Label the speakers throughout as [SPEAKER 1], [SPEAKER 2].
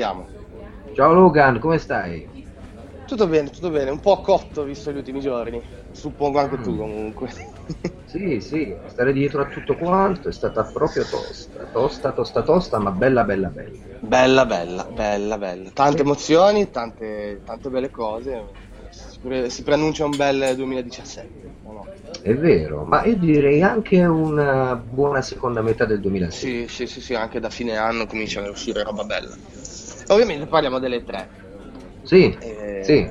[SPEAKER 1] siamo.
[SPEAKER 2] Ciao Logan, come stai?
[SPEAKER 1] Tutto bene, tutto bene, un po' cotto visto gli ultimi giorni, suppongo anche mm. tu comunque.
[SPEAKER 2] Sì, sì, stare dietro a tutto quanto è stata proprio tosta, tosta, tosta, tosta, ma bella, bella, bella.
[SPEAKER 1] Bella, bella, bella, bella. Tante emozioni, tante, tante belle cose, si preannuncia un bel 2017. No?
[SPEAKER 2] È vero, ma io direi anche una buona seconda metà del 2016.
[SPEAKER 1] Sì, sì, sì, sì, anche da fine anno comincia a uscire roba bella. Ovviamente parliamo delle tre
[SPEAKER 2] sì, eh, sì.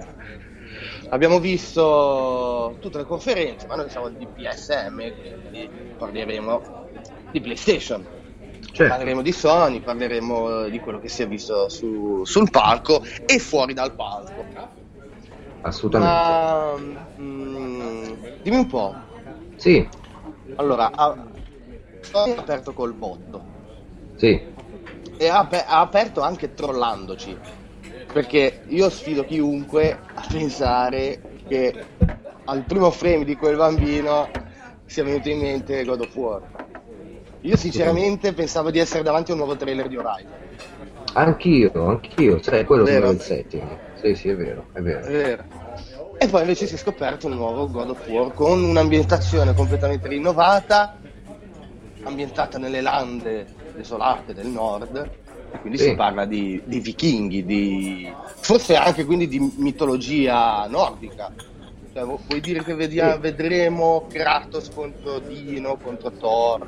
[SPEAKER 1] Abbiamo visto tutte le conferenze, ma noi siamo di PSM, quindi parleremo di PlayStation. Certo. Parleremo di Sony, parleremo di quello che si è visto su, sul palco e fuori dal palco.
[SPEAKER 2] Assolutamente. Ma,
[SPEAKER 1] mm, dimmi un po'.
[SPEAKER 2] Sì.
[SPEAKER 1] Allora, Sony ha aperto col botto.
[SPEAKER 2] Sì.
[SPEAKER 1] E ha, ha aperto anche trollandoci perché io sfido chiunque a pensare che al primo frame di quel bambino sia venuto in mente God of War. Io sinceramente pensavo di essere davanti a un nuovo trailer di Horizon.
[SPEAKER 2] Anch'io, anch'io, cioè quello vero? del setting. Sì, sì, è vero, è vero.
[SPEAKER 1] È vero. E poi invece si è scoperto un nuovo God of War con un'ambientazione completamente rinnovata, ambientata nelle lande desolate del nord, quindi sì. si parla di, di vichinghi, di... forse anche quindi di mitologia nordica. Cioè, vuoi dire che vediamo, sì. vedremo Kratos contro Dino, contro Thor?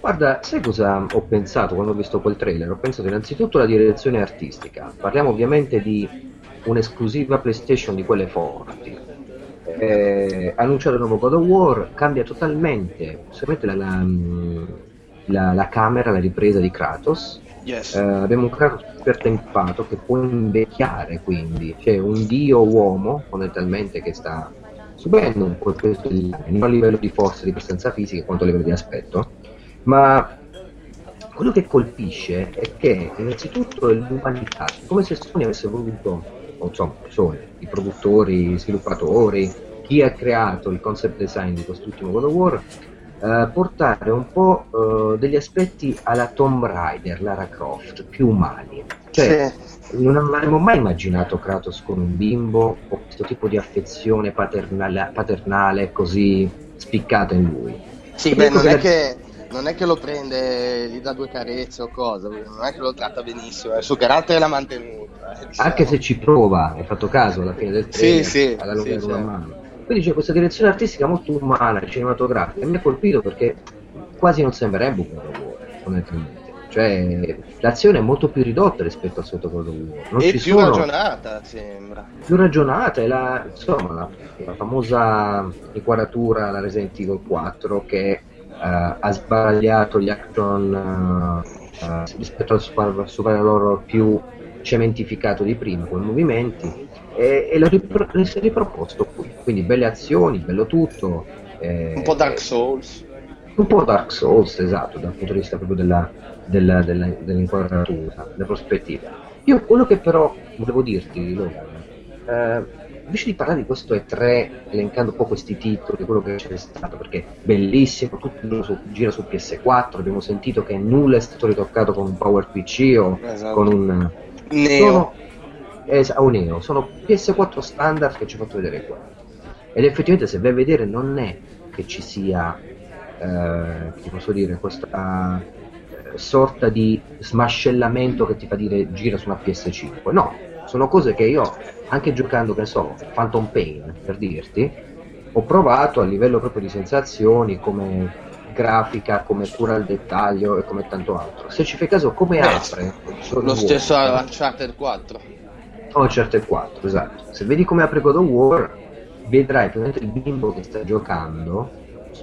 [SPEAKER 2] Guarda, sai cosa ho pensato quando ho visto quel trailer? Ho pensato innanzitutto alla direzione artistica. Parliamo ovviamente di un'esclusiva PlayStation di quelle forti. Eh, annunciato il nuovo God of War cambia totalmente, la, la, la, la camera, la ripresa di Kratos.
[SPEAKER 1] Yes.
[SPEAKER 2] Eh, abbiamo un Kratos super tempato che può invecchiare quindi, cioè un dio uomo fondamentalmente che sta subendo un po' questo non a livello di forza, di presenza fisica quanto a livello di aspetto, ma quello che colpisce è che innanzitutto l'umanità, come se Sony avesse voluto, o insomma, Sony, i produttori, i sviluppatori, chi ha creato il concept design di quest'ultimo God of War, eh, portare un po' uh, degli aspetti alla Tomb Raider, Lara Croft, più umani. Cioè, sì. non avremmo mai immaginato Kratos con un bimbo o questo tipo di affezione paternale, paternale così spiccata in lui.
[SPEAKER 1] Sì, beh, non è, che, non è che lo prende, gli dà due carezze o cosa, non è che lo tratta benissimo, il suo carattere l'ha mantenuto. Eh,
[SPEAKER 2] diciamo. Anche se ci prova, hai fatto caso alla fine del trailer,
[SPEAKER 1] sì, sì,
[SPEAKER 2] ad allungare
[SPEAKER 1] sì,
[SPEAKER 2] una mano quindi c'è questa direzione artistica molto umana, cinematografica, mi ha colpito perché quasi non sembrerebbe un War, fondamentalmente. Cioè, l'azione è molto più ridotta rispetto al War. Non
[SPEAKER 1] e più
[SPEAKER 2] sono...
[SPEAKER 1] ragionata, sembra.
[SPEAKER 2] Più ragionata, è la, insomma, la, la famosa inquadratura, la Resident Evil 4, che uh, ha sbagliato gli action uh, uh, rispetto al super, super loro più cementificato di prima, con movimenti e, e l'ho ripro- riproposto qui. Quindi belle azioni, bello tutto.
[SPEAKER 1] Eh, un po' Dark Souls.
[SPEAKER 2] Un po' Dark Souls, esatto, dal punto di vista proprio della, della, della, dell'inquadratura, della prospettiva. Io quello che però volevo dirti, Logan, eh, invece di parlare di questo E3, elencando un po' questi titoli, quello che c'è stato, perché bellissimo, tutto su, gira su PS4, abbiamo sentito che nulla è stato ritoccato con un Power PC o esatto. con un...
[SPEAKER 1] Neo. Sono,
[SPEAKER 2] es- a un Neo, sono PS4 standard che ci ho fatto vedere qua. Ed effettivamente se vai a vedere non è che ci sia, eh, che posso dire, questa eh, sorta di smascellamento che ti fa dire gira su una PS5. No, sono cose che io, anche giocando, che so, Phantom Pain, per dirti, ho provato a livello proprio di sensazioni, come grafica, come cura al dettaglio e come tanto altro. Se ci fai caso, come Beh, apre?
[SPEAKER 1] Lo stesso Uncharted 4.
[SPEAKER 2] Uncharted 4, esatto. Se vedi come apre God of War, vedrai praticamente il bimbo che sta giocando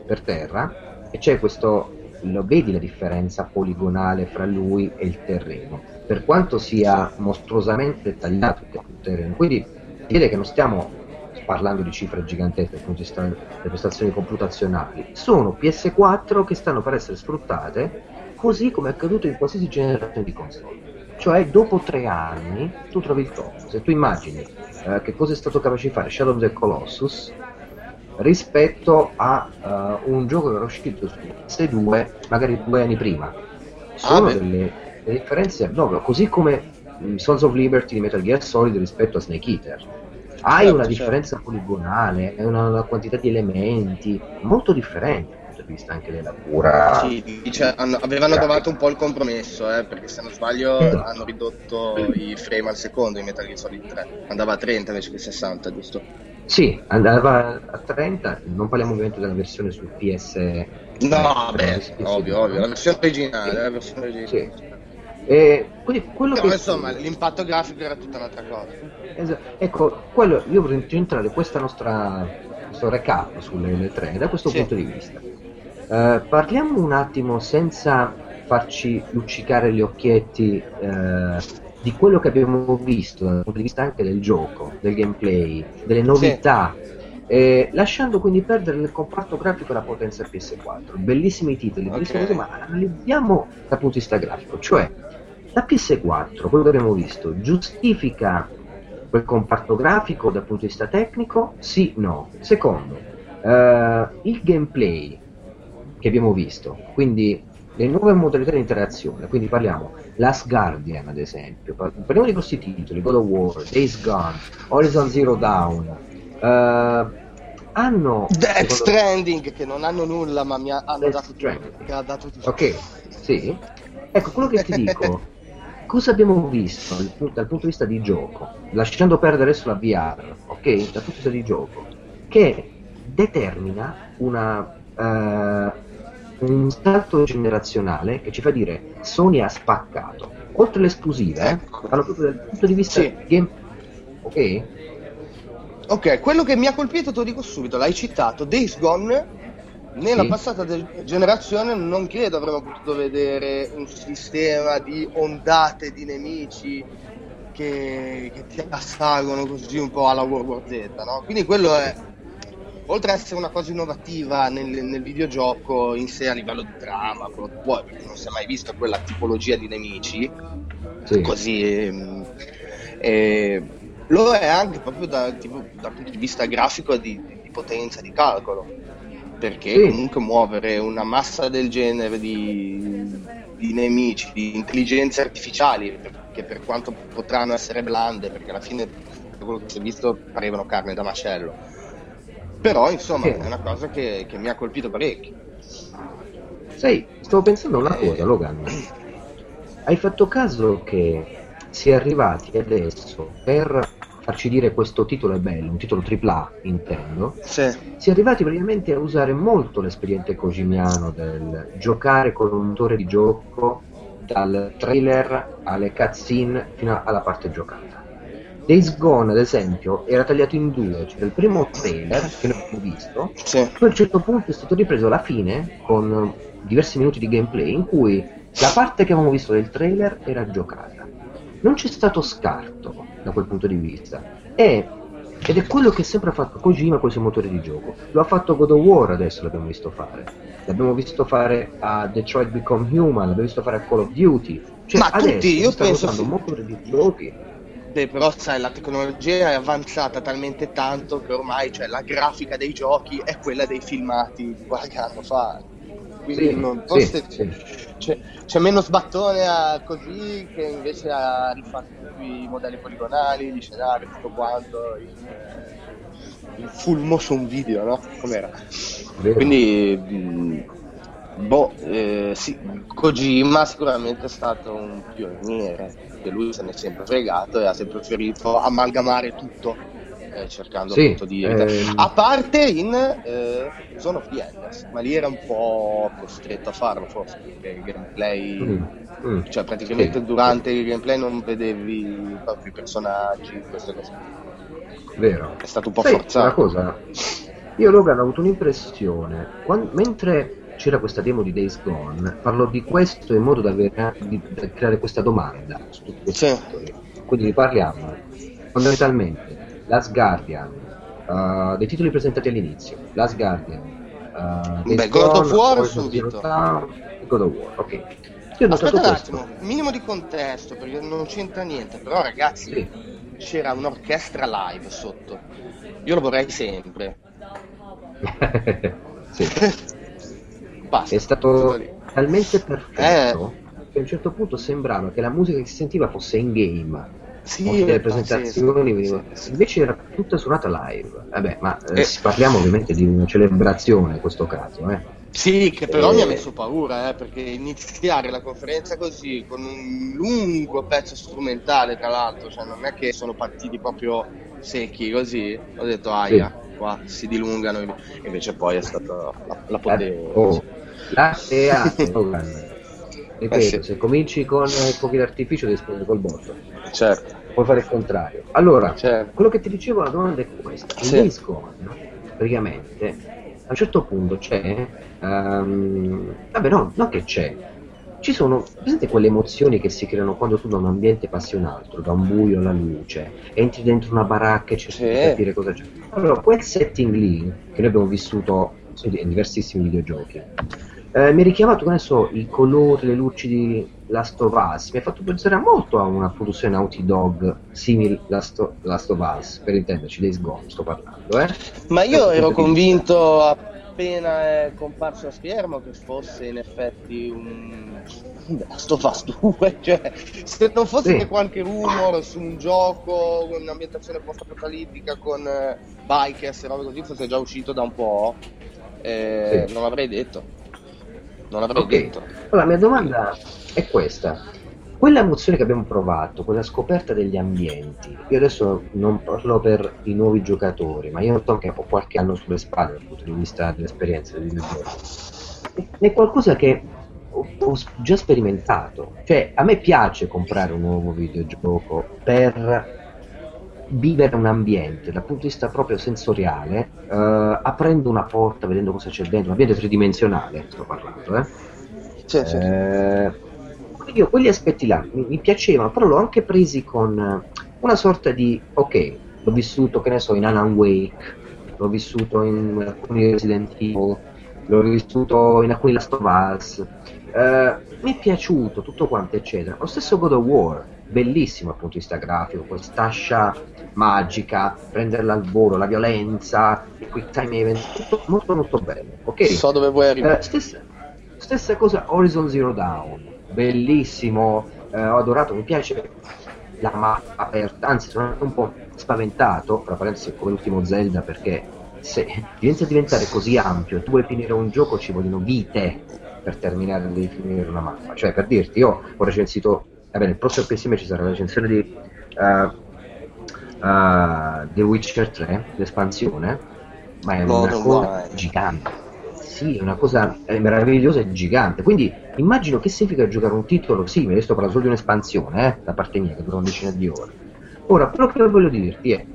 [SPEAKER 2] per terra e c'è questo, lo vedi la differenza poligonale fra lui e il terreno, per quanto sia mostruosamente tagliato il terreno. Quindi vede che non stiamo parlando di cifre gigantesche dal punto prestazioni computazionali, sono PS4 che stanno per essere sfruttate così come è accaduto in qualsiasi generazione di console cioè dopo tre anni tu trovi il top. Se tu immagini eh, che cosa è stato capace di fare Shadow of the Colossus rispetto a uh, un gioco che era uscito su PS2 magari due anni prima, sono, ah, delle, le differenze, no, così come Sons of Liberty di Metal Gear Solid rispetto a Snake Eater. Hai certo, una certo. differenza certo. poligonale, una, una, quantità di elementi molto differenti dal punto di vista anche della cura.
[SPEAKER 1] Sì, cioè, hanno, avevano trovato un po' il compromesso, eh, perché se non sbaglio esatto. hanno ridotto i frame al secondo in Metal Gear Solid 3, andava a 30 invece che 60, giusto?
[SPEAKER 2] Sì, andava a 30, non parliamo ovviamente della versione su PS.
[SPEAKER 1] No, eh, beh, ovvio, ovvio, la versione originale, la versione originale. Sì.
[SPEAKER 2] E quindi quello
[SPEAKER 1] Però
[SPEAKER 2] che...
[SPEAKER 1] insomma l'impatto grafico era tutta un'altra cosa.
[SPEAKER 2] Esatto. Ecco, quello, io vorrei entrare questa nostra questo recap sulle L3 da questo sì. punto di vista. Uh, parliamo un attimo senza farci luccicare gli occhietti uh, di quello che abbiamo visto dal punto di vista anche del gioco, del gameplay, delle novità. Sì. Eh, lasciando quindi perdere nel comparto grafico la potenza PS4. Bellissimi titoli, okay. bellissime cose, ma analizziamo dal punto di vista grafico, cioè la PS4, quello che abbiamo visto, giustifica quel comparto grafico dal punto di vista tecnico? Sì, no. Secondo, uh, il gameplay che abbiamo visto, quindi le nuove modalità di interazione, quindi parliamo Last Guardian ad esempio, parliamo di questi titoli, God of War, Days Gone, Horizon Zero Dawn, uh, hanno
[SPEAKER 1] Death Stranding che non hanno nulla ma mi ha, hanno dato tutto, ha dato tutto.
[SPEAKER 2] Ok, sì. Ecco, quello che ti dico cosa abbiamo visto dal punto di vista di gioco, lasciando perdere adesso la VR, ok? Dal punto di vista di gioco, che determina una, uh, un salto generazionale che ci fa dire Sony ha spaccato. Oltre alle esclusive, ecco. parlo proprio dal punto di vista sì. game. Ok?
[SPEAKER 1] Ok, quello che mi ha colpito te lo dico subito, l'hai citato, Days Gone nella sì. passata generazione non credo avremmo potuto vedere un sistema di ondate di nemici che, che ti assalgono così un po' alla World War Z, no? Quindi quello è, oltre ad essere una cosa innovativa nel, nel videogioco in sé a livello di trama, poi, perché non si è mai visto quella tipologia di nemici, sì. così... Eh, lo è anche proprio da, tipo, dal punto di vista grafico di, di potenza di calcolo perché sì. comunque muovere una massa del genere di, di, nemici, di intelligenze artificiali, che per quanto potranno essere blande, perché alla fine quello che si è visto parevano carne da macello, però insomma sì. è una cosa che, che, mi ha colpito parecchio.
[SPEAKER 2] Sai, stavo pensando a una eh... cosa, Logan. Hai fatto caso che si è arrivati adesso per farci dire questo titolo è bello, un titolo AAA intendo,
[SPEAKER 1] sì.
[SPEAKER 2] si è arrivati praticamente a usare molto l'espediente cogimiano del giocare con un motore di gioco dal trailer alle cutscene fino alla parte giocata. Days Gone, ad esempio, era tagliato in due, c'era il primo trailer che noi abbiamo visto, sì. poi a un certo punto è stato ripreso alla fine con diversi minuti di gameplay in cui la parte che avevamo visto del trailer era giocata. Non c'è stato scarto, da quel punto di vista. E, ed è quello che sempre ha fatto Kojima con i suoi motori di gioco. Lo ha fatto God of War adesso, l'abbiamo visto fare. L'abbiamo visto fare a Detroit Become Human, l'abbiamo visto fare a Call of Duty. Cioè,
[SPEAKER 1] Ma tutti, io penso
[SPEAKER 2] usando motori di giochi.
[SPEAKER 1] Beh, però sai, la tecnologia è avanzata talmente tanto che ormai cioè, la grafica dei giochi è quella dei filmati di qualche anno fa quindi sì, non, forse sì, c'è, c'è, meno sbattone a così che invece ha rifatto i modelli poligonali, gli scenari, tutto quanto, il, il full motion video, no? Com'era? Vero. Quindi, mh, boh, eh, sì, Kojima sicuramente è stato un pioniere, che lui se ne è sempre fregato e ha sempre preferito amalgamare tutto eh, cercando sì, appunto di ehm... a parte in eh, Zone of the Enders ma lì era un po' costretto a farlo forse perché il gameplay mm. Mm. cioè praticamente sì. durante il gameplay non vedevi proprio i personaggi queste cose
[SPEAKER 2] vero
[SPEAKER 1] è stato un po' Sai, forzato
[SPEAKER 2] una cosa io Logan ho avuto un'impressione quando, mentre c'era questa demo di Days Gone parlo di questo in modo da, aver, di, da creare questa domanda su tutti questi sì. quindi parliamo fondamentalmente Last Guardian, uh, dei titoli presentati all'inizio, Last Guardian,
[SPEAKER 1] uh, Beh, God of War subito.
[SPEAKER 2] God of War, ok.
[SPEAKER 1] Io Aspetta un attimo, minimo di contesto perché non c'entra niente, però ragazzi sì. c'era un'orchestra live sotto. Io lo vorrei sempre.
[SPEAKER 2] sì. Basta, È stato talmente perfetto. Eh che a un certo punto sembrava che la musica che si sentiva fosse in game.
[SPEAKER 1] Sì,
[SPEAKER 2] le presentazioni sì, sì, invece era tutta suonata live. Vabbè, ma eh, eh. parliamo ovviamente di una celebrazione in questo caso, eh.
[SPEAKER 1] Sì, che però e... mi ha messo paura, eh, perché iniziare la conferenza così, con un lungo pezzo strumentale, tra l'altro, cioè non è che sono partiti proprio secchi così, ho detto aia, sì. qua si dilungano, invece poi è stata la, l'apoteosi. Oh,
[SPEAKER 2] la SEA, ripeto, eh sì. se cominci con fuochi d'artificio devi esplodere col botto.
[SPEAKER 1] Certo.
[SPEAKER 2] Puoi fare il contrario. Allora, certo. quello che ti dicevo, la domanda è questa. Il sì. disco, praticamente, a un certo punto c'è, um, vabbè no, non che c'è, ci sono, presente quelle emozioni che si creano quando tu da un ambiente passi un altro, da un buio alla luce, entri dentro una baracca e cerchi sì. di capire cosa c'è. Allora, quel setting lì, che noi abbiamo vissuto in diversissimi videogiochi, eh, mi ha richiamato adesso i colori, le luci di Last of Us, mi ha fatto pensare molto a una produzione Naughty Dog simile Last, Last of Us, per intenderci, Days Gone sto parlando. Eh?
[SPEAKER 1] Ma io ero convinto appena è comparso a schermo che fosse in effetti un Last of Us 2, cioè se non fosse sì. che qualche rumor su un gioco, un'ambientazione post-apocalittica con eh, bikers e robe così fosse già uscito da un po', eh, sì. non l'avrei detto non avrei okay. detto.
[SPEAKER 2] Allora, la mia domanda è questa. Quella emozione che abbiamo provato, quella scoperta degli ambienti, io adesso non parlo per i nuovi giocatori, ma io so che ho qualche anno sulle spalle dal punto di vista dell'esperienza dei videogiochi. È qualcosa che ho già sperimentato. Cioè, a me piace comprare un nuovo videogioco per vivere un ambiente dal punto di vista proprio sensoriale, eh, aprendo una porta, vedendo cosa c'è dentro, un ambiente tridimensionale, sto parlando, eh? C'è, c'è. Eh, io quegli aspetti là mi, mi, piacevano, però l'ho anche presi con una sorta di, ok, l'ho vissuto, che ne so, in Alan Wake, l'ho vissuto in alcuni Resident Evil, l'ho vissuto in alcuni Last of Us, eh, mi è piaciuto tutto quanto, eccetera. Lo stesso God of War, bellissimo dal punto di vista grafico, quest'ascia magica, prenderla al volo, la violenza, il quick time event, tutto molto molto bello. Ok?
[SPEAKER 1] So dove vuoi arrivare.
[SPEAKER 2] Eh, stessa, stessa, cosa Horizon Zero Dawn, bellissimo, eh, ho adorato, mi piace la mappa aperta, anzi sono anche un po' spaventato, tra parentesi come l'ultimo Zelda, perché se inizia a diventare così ampio e tu vuoi finire un gioco ci vogliono vite per terminare di finire una mappa. Cioè, per dirti, io ho recensito va bene, il prossimo PSM ci sarà la recensione di uh, uh, The Witcher 3, l'espansione, ma è una cosa gigante. Sì, è una cosa è meravigliosa e gigante. Quindi immagino che significa giocare un titolo simile, sto parlando solo di un'espansione, eh, da parte mia, che dura una decina di ore. Ora, quello che voglio dirti è,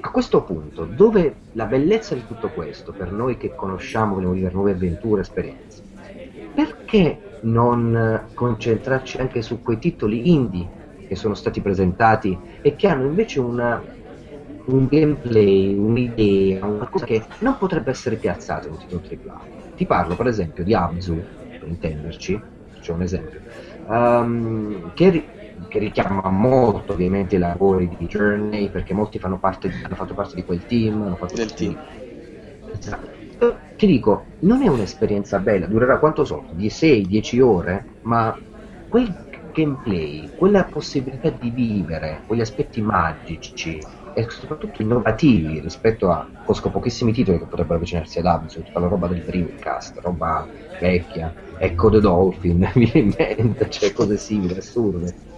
[SPEAKER 2] a questo punto, dove la bellezza di tutto questo, per noi che conosciamo, vogliamo vivere nuove avventure, esperienze, perché non concentrarci anche su quei titoli indie che sono stati presentati e che hanno invece una, un gameplay, un'idea, una cosa che non potrebbe essere piazzata in un titolo AAA. Ti parlo per esempio di Abzu, per intenderci, c'è un esempio, um, che, che, richiama molto ovviamente i lavori di Journey perché molti fanno parte, hanno fatto parte di quel team, hanno fatto
[SPEAKER 1] del team.
[SPEAKER 2] Di... Esatto ti dico, non è un'esperienza bella, durerà quanto so, di 6-10 ore, ma quel gameplay, quella possibilità di vivere, quegli aspetti magici e soprattutto innovativi rispetto a conosco pochissimi titoli che potrebbero avvicinarsi ad tutta la roba del Dreamcast, roba vecchia, Echo the Dolphin, viene in mente, cioè cose simili, assurde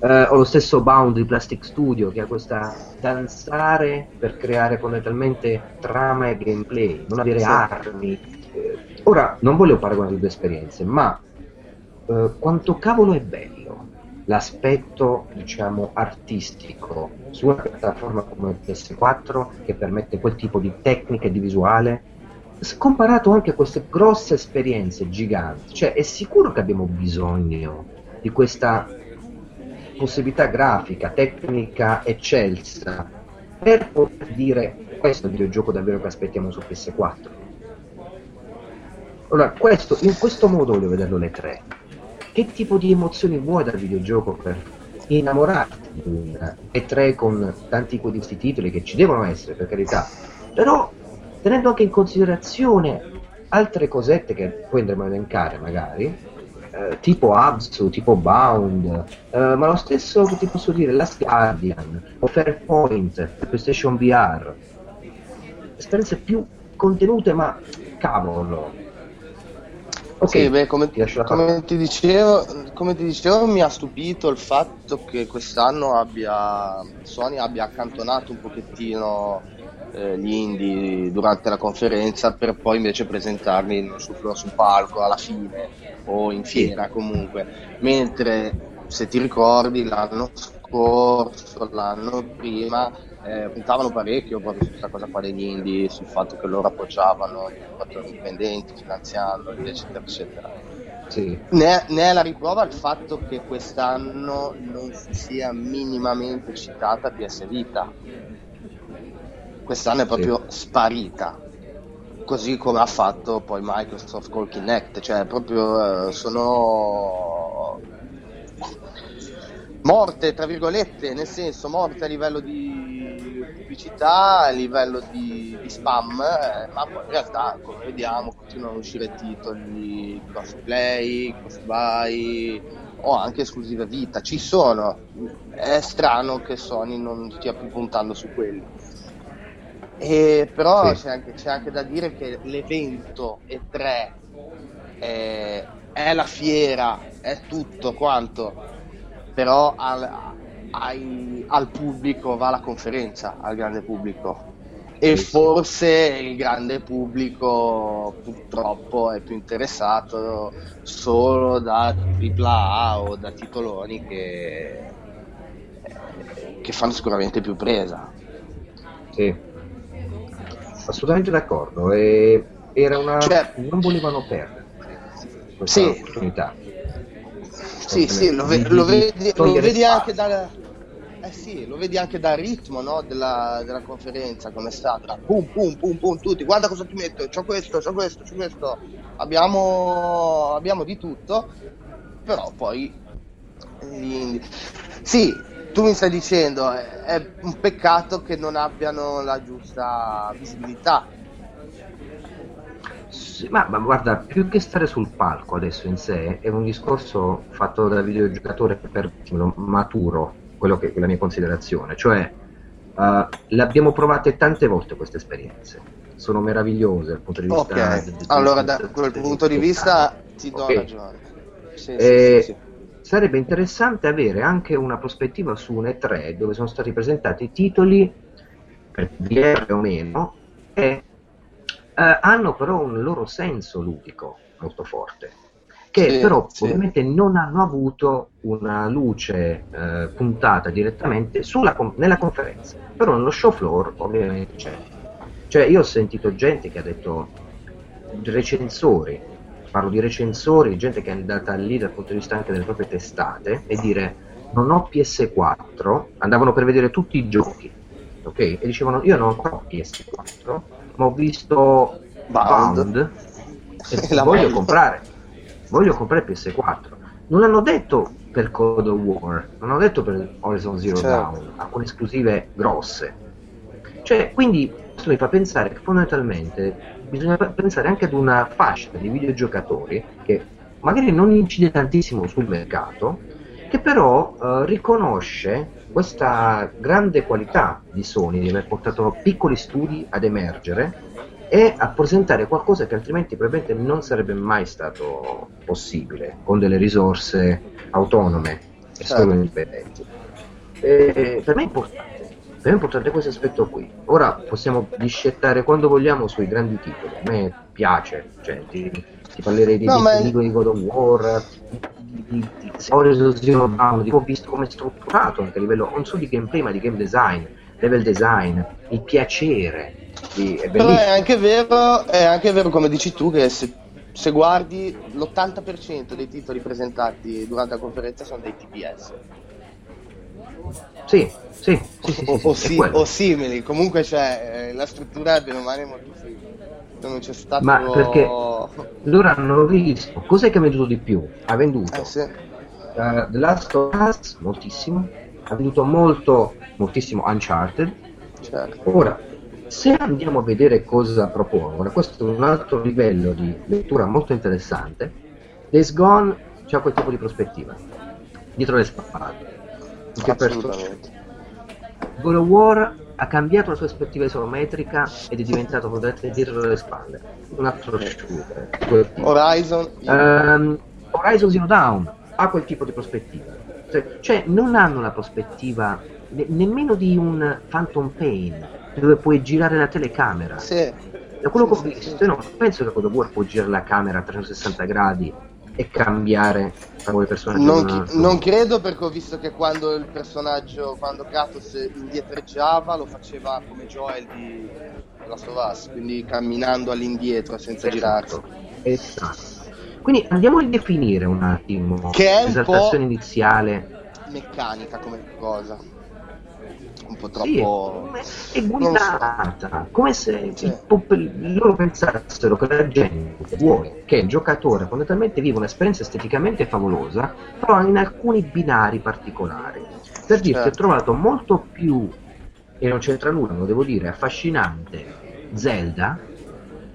[SPEAKER 2] eh, o lo stesso Bound di Plastic Studio che ha questa danzare per creare fondamentalmente trama e gameplay, non avere sì. armi. Eh, ora, non voglio paragonare le due esperienze, ma eh, quanto cavolo è bello l'aspetto, diciamo, artistico su una piattaforma come il PS4 che permette quel tipo di tecnica e di visuale comparato anche a queste grosse esperienze giganti, cioè è sicuro che abbiamo bisogno di questa possibilità grafica, tecnica eccelsa per poter dire questo è il videogioco davvero che aspettiamo su PS4. Allora, questo, in questo modo voglio vederlo le tre. Che tipo di emozioni vuoi dal videogioco per innamorarti di un E3 con tanti di questi titoli che ci devono essere, per carità, però tenendo anche in considerazione altre cosette che poi andremo a elencare magari, eh, tipo Absu, tipo Bound, eh, ma lo stesso che ti posso dire Last Guardian o Fairpoint, PlayStation VR, esperienze più contenute ma cavolo.
[SPEAKER 1] Ok, sì, beh, come, ti, come, ti dicevo, come ti dicevo mi ha stupito il fatto che quest'anno abbia, Sony abbia accantonato un pochettino eh, gli indie durante la conferenza per poi invece presentarli su, su palco alla fine o in fiera comunque mentre se ti ricordi l'anno scorso l'anno prima eh, puntavano parecchio proprio su questa cosa qua degli indie sul fatto che loro appoggiavano i lavoratori indipendenti finanziandoli eccetera eccetera sì. ne, ne, è la riprova il fatto che quest'anno non si sia minimamente citata PS Vita quest'anno è proprio sì. sparita così come ha fatto poi Microsoft col Kinect cioè proprio eh, sono morte tra virgolette nel senso morte a livello di pubblicità a livello di, di spam eh, ma poi in realtà come vediamo continuano a uscire titoli crossplay cross buy o anche esclusive vita. Ci sono. È strano che Sony non stia più puntando su quelli e però sì. c'è, anche, c'è, anche, da dire che l'evento E3 è, è la fiera, è tutto quanto, però al, ai, al pubblico va la conferenza, al grande pubblico. E sì, forse sì. il grande pubblico purtroppo è più interessato solo da AAA o da titoloni che, che fanno sicuramente più presa.
[SPEAKER 2] Sì assolutamente d'accordo. E era una... Cioè, non volevano perdere questa sì. opportunità.
[SPEAKER 1] Sì, sì, lo, ve- lo, vedi, lo vedi anche dal... Eh sì, lo vedi anche dal ritmo no, della, della, conferenza, come è stata. Pum, pum, pum, pum, tutti, guarda cosa ti metto, c'ho questo, c'ho questo, c'ho questo. Abbiamo, abbiamo di tutto, però poi... Sì, tu mi stai dicendo è un peccato che non abbiano la giusta visibilità.
[SPEAKER 2] Sì, ma, ma, guarda, più che stare sul palco adesso in sé, è un discorso fatto da videogiocatore per maturo, quello che è la mia considerazione, cioè uh, le abbiamo provate tante volte queste esperienze, sono meravigliose dal punto di vista...
[SPEAKER 1] Ok, allora da quel punto di vista ti do okay. ragione.
[SPEAKER 2] Sì, e, sì, sì, sarebbe interessante avere anche una prospettiva su un E3 dove sono stati presentati titoli per VR o meno e eh, hanno però un loro senso ludico molto forte che sì, però sì. ovviamente non hanno avuto una luce eh, puntata direttamente sulla, nella conferenza però nello show floor ovviamente c'è cioè io ho sentito gente che ha detto recensori parlo di recensori, gente che è andata lì dal punto di vista anche delle proprie testate e dire non ho PS4, andavano per vedere tutti i giochi, ok? E dicevano io non ho PS4, ma ho visto Bound, Bound e voglio comprare, voglio comprare PS4. Non hanno detto per Code of War, non hanno detto per Horizon Zero certo. Dawn, alcune esclusive grosse. Cioè, quindi questo mi fa pensare che fondamentalmente bisogna pensare anche ad una fascia di videogiocatori che magari non incide tantissimo sul mercato, che però eh, riconosce questa grande qualità di Sony di aver portato piccoli studi ad emergere e a presentare qualcosa che altrimenti probabilmente non sarebbe mai stato possibile con delle risorse autonome e solo certo. indipendenti. E per me è importante è importante questo aspetto qui. Ora possiamo discettare quando vogliamo sui grandi titoli. A me piace, cioè, ti, ti parlerei di, no, di, di, God of War, di, di, di Horizon Zero Dawn, ho visto come è strutturato anche a livello non solo di gameplay ma di game design, level design, il piacere. Di, è
[SPEAKER 1] Però è anche, vero, è anche vero, come dici tu, che se, se guardi l'80% dei titoli presentati durante la conferenza sono dei TPS.
[SPEAKER 2] Sì, sì, sì, sì,
[SPEAKER 1] o, sì, o, o, simili, comunque c'è eh, la struttura bene o male molto simile. Non c'è stato...
[SPEAKER 2] Ma perché loro hanno visto, cos'è che ha venduto di più? Ha venduto
[SPEAKER 1] eh, sì.
[SPEAKER 2] uh, The Last of Us moltissimo, ha venduto molto, moltissimo Uncharted. Certo. Ora, se andiamo a vedere cosa propongono, questo è un altro livello di lettura molto interessante. Days Gone c'ha quel tipo di prospettiva. Dietro le spalle.
[SPEAKER 1] Assolutamente.
[SPEAKER 2] God of War ha cambiato la sua prospettiva isometrica ed è diventato probabilmente dietro le spalle. Un altro shooter.
[SPEAKER 1] Horizon.
[SPEAKER 2] Um, Horizon Zero Dawn ha quel tipo di prospettiva. Cioè, cioè non hanno la prospettiva ne- nemmeno di un Phantom Pain dove puoi girare la telecamera.
[SPEAKER 1] Sì.
[SPEAKER 2] Da quello
[SPEAKER 1] Sì,
[SPEAKER 2] che ho
[SPEAKER 1] sì,
[SPEAKER 2] visto,
[SPEAKER 1] sì.
[SPEAKER 2] no, penso che God of War può girare la camera a 360 gradi e cambiare tra quei personaggi.
[SPEAKER 1] Non, chi- non credo perché ho visto che quando il personaggio, quando Kratos indietreggiava lo faceva come Joel di Last of Us, quindi camminando all'indietro senza girarsi.
[SPEAKER 2] Esatto. Esatto. Quindi andiamo a definire un attimo
[SPEAKER 1] Che è un
[SPEAKER 2] l'esaltazione
[SPEAKER 1] po'-
[SPEAKER 2] iniziale.
[SPEAKER 1] Meccanica come cosa. Un po'
[SPEAKER 2] Sì,
[SPEAKER 1] troppo...
[SPEAKER 2] è guidata, come se
[SPEAKER 1] Sì.
[SPEAKER 2] pop- loro pensassero che la gente vuole che il giocatore fondamentalmente viva un'esperienza esteticamente favolosa, però in alcuni binari particolari. Per dirti, ho
[SPEAKER 1] Certo.
[SPEAKER 2] trovato molto più, e non c'entra nulla, lo devo dire, affascinante Zelda,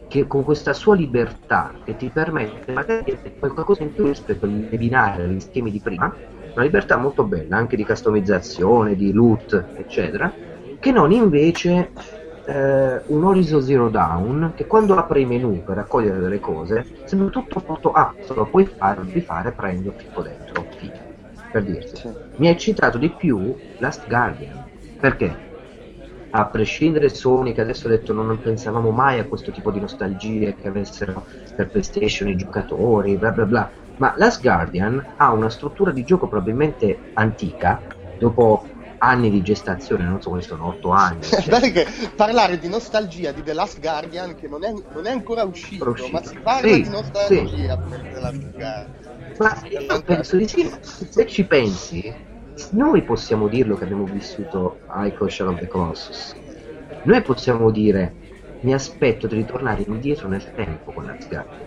[SPEAKER 2] che con questa sua libertà che ti permette magari di fare qualcosa in più rispetto ai binari, agli schemi di prima, una libertà molto bella, anche di customizzazione, di loot, eccetera, che non invece eh, un Horizon Zero Dawn che quando apre i menu per raccogliere delle cose sembra tutto molto se lo puoi fare, devi fare, prendo, ficco dentro, figa. Per dirti.
[SPEAKER 1] Sì.
[SPEAKER 2] Mi ha eccitato di più Last Guardian, perché? A prescindere Sony che adesso ha detto non pensavamo mai a questo tipo di nostalgie che avessero per PlayStation i giocatori, bla bla bla, ma Last Guardian ha una struttura di gioco probabilmente antica, dopo anni di gestazione, non so quali sono, 8 anni.
[SPEAKER 1] Guardate che parlare di nostalgia di The Last Guardian che non è, non è ancora uscito,
[SPEAKER 2] uscito.
[SPEAKER 1] ma si parla
[SPEAKER 2] Sì,
[SPEAKER 1] di nostalgia per The Last Guardian.
[SPEAKER 2] Ma io penso di sì, se ci pensi, noi possiamo dirlo che abbiamo vissuto Ico Shadow of the Colossus. Noi possiamo dire, mi aspetto di ritornare indietro nel tempo con Guardian.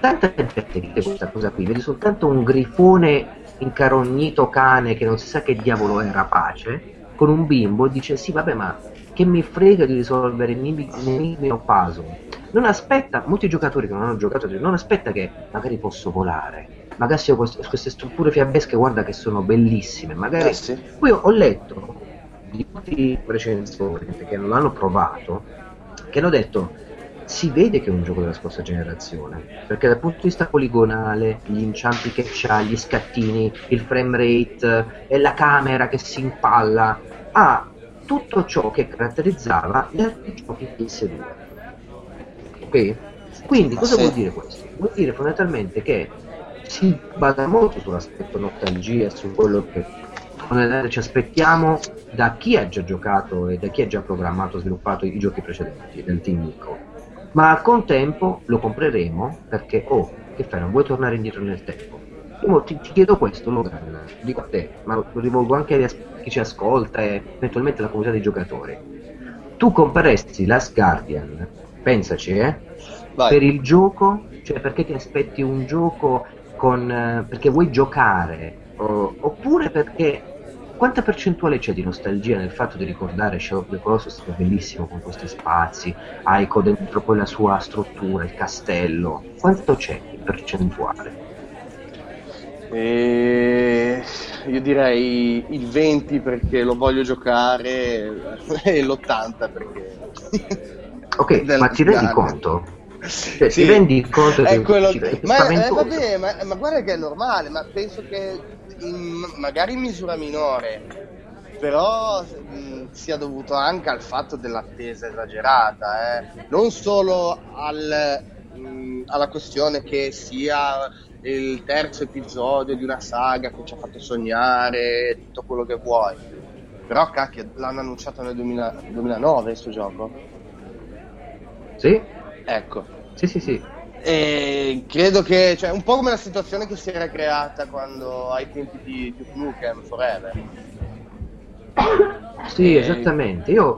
[SPEAKER 2] Tanta gente dice questa cosa qui, vedi soltanto un grifone incarognito cane che non si sa che diavolo è rapace, con un bimbo e dice sì vabbè ma che mi frega di risolvere enigmi o puzzle. Non aspetta, molti giocatori che non hanno giocato non aspetta che magari posso volare, magari se ho queste, strutture fiabesche guarda che sono bellissime, magari
[SPEAKER 1] Eh sì.
[SPEAKER 2] poi ho letto di tutti i recensori che non l'hanno provato che hanno detto si vede che è un gioco della scorsa generazione perché dal punto di vista poligonale gli inciampi che c'ha, gli scattini, il frame rate e la camera che si impalla ha tutto ciò che caratterizzava gli altri giochi PS2 ok? quindi cosa vuol dire questo? vuol dire fondamentalmente che si basa molto sull'aspetto nostalgia su quello che fondamentalmente ci aspettiamo da chi ha già giocato e da chi ha già programmato e sviluppato i giochi precedenti del team Nico. Ma al contempo lo compreremo perché, oh, che fai, non vuoi tornare indietro nel tempo? Io ti, ti chiedo questo, Logan, dico a te, ma lo rivolgo anche a chi ci ascolta e eventualmente alla comunità dei giocatori. Tu compreresti Last Guardian, pensaci, eh?
[SPEAKER 1] Vai.
[SPEAKER 2] per il gioco, cioè perché ti aspetti un gioco con eh, perché vuoi giocare o- oppure perché quanta percentuale c'è di nostalgia nel fatto di ricordare Shadow of the Colossus? Che è bellissimo con questi spazi, Aiko dentro poi la sua struttura, il castello, quanto c'è di percentuale?
[SPEAKER 1] E io direi il 20 perché lo voglio giocare e l'80 perché...
[SPEAKER 2] Ok, ma ti rendi conto? Cioè, ti rendi conto
[SPEAKER 1] è
[SPEAKER 2] che-
[SPEAKER 1] quello
[SPEAKER 2] che
[SPEAKER 1] Ma, eh, vabbè, ma, ma guarda che è normale, ma penso che in- magari in misura minore, però mh, sia dovuto anche al fatto dell'attesa esagerata, eh. non solo al, mh, alla questione che sia il terzo episodio di una saga che ci ha fatto sognare, tutto quello che vuoi. Però cacchio, l'hanno annunciato nel 2000 2009 questo gioco.
[SPEAKER 2] Sì?
[SPEAKER 1] Ecco,
[SPEAKER 2] Sì, sì, sì.
[SPEAKER 1] E credo che, cioè, un po' come la situazione che si era creata quando ai tempi di Duke Nukem Forever.
[SPEAKER 2] Sì,
[SPEAKER 1] Eh,
[SPEAKER 2] esattamente. Io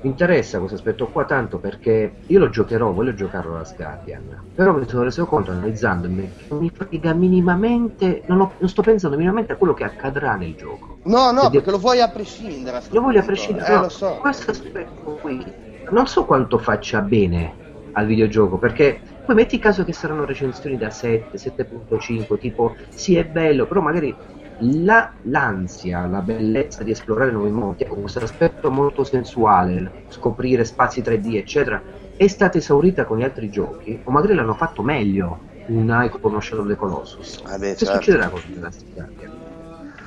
[SPEAKER 2] mi interessa questo aspetto qua tanto perché io lo giocherò, voglio giocarlo alla Guardian. Però mi sono reso conto analizzandomi che non mi frega minimamente, non, ho- non sto pensando minimamente a quello che accadrà nel gioco.
[SPEAKER 1] No, no,
[SPEAKER 2] Ed-
[SPEAKER 1] perché lo vuoi a prescindere.
[SPEAKER 2] Lo voglio a prescindere.
[SPEAKER 1] Eh,
[SPEAKER 2] no,
[SPEAKER 1] lo so.
[SPEAKER 2] Questo aspetto qui non so quanto faccia bene al videogioco, perché poi metti caso che saranno recensioni da 7, 7.5, tipo sì è bello, però magari la, l'ansia, la bellezza di esplorare nuovi mondi, con questo aspetto molto sensuale, scoprire spazi 3D, eccetera, è stata esaurita con gli altri giochi, o magari l'hanno fatto meglio un Ico conoscendo the Colossus.
[SPEAKER 1] Ah beh,
[SPEAKER 2] che
[SPEAKER 1] certo.
[SPEAKER 2] succederà con Jurassic Guardian?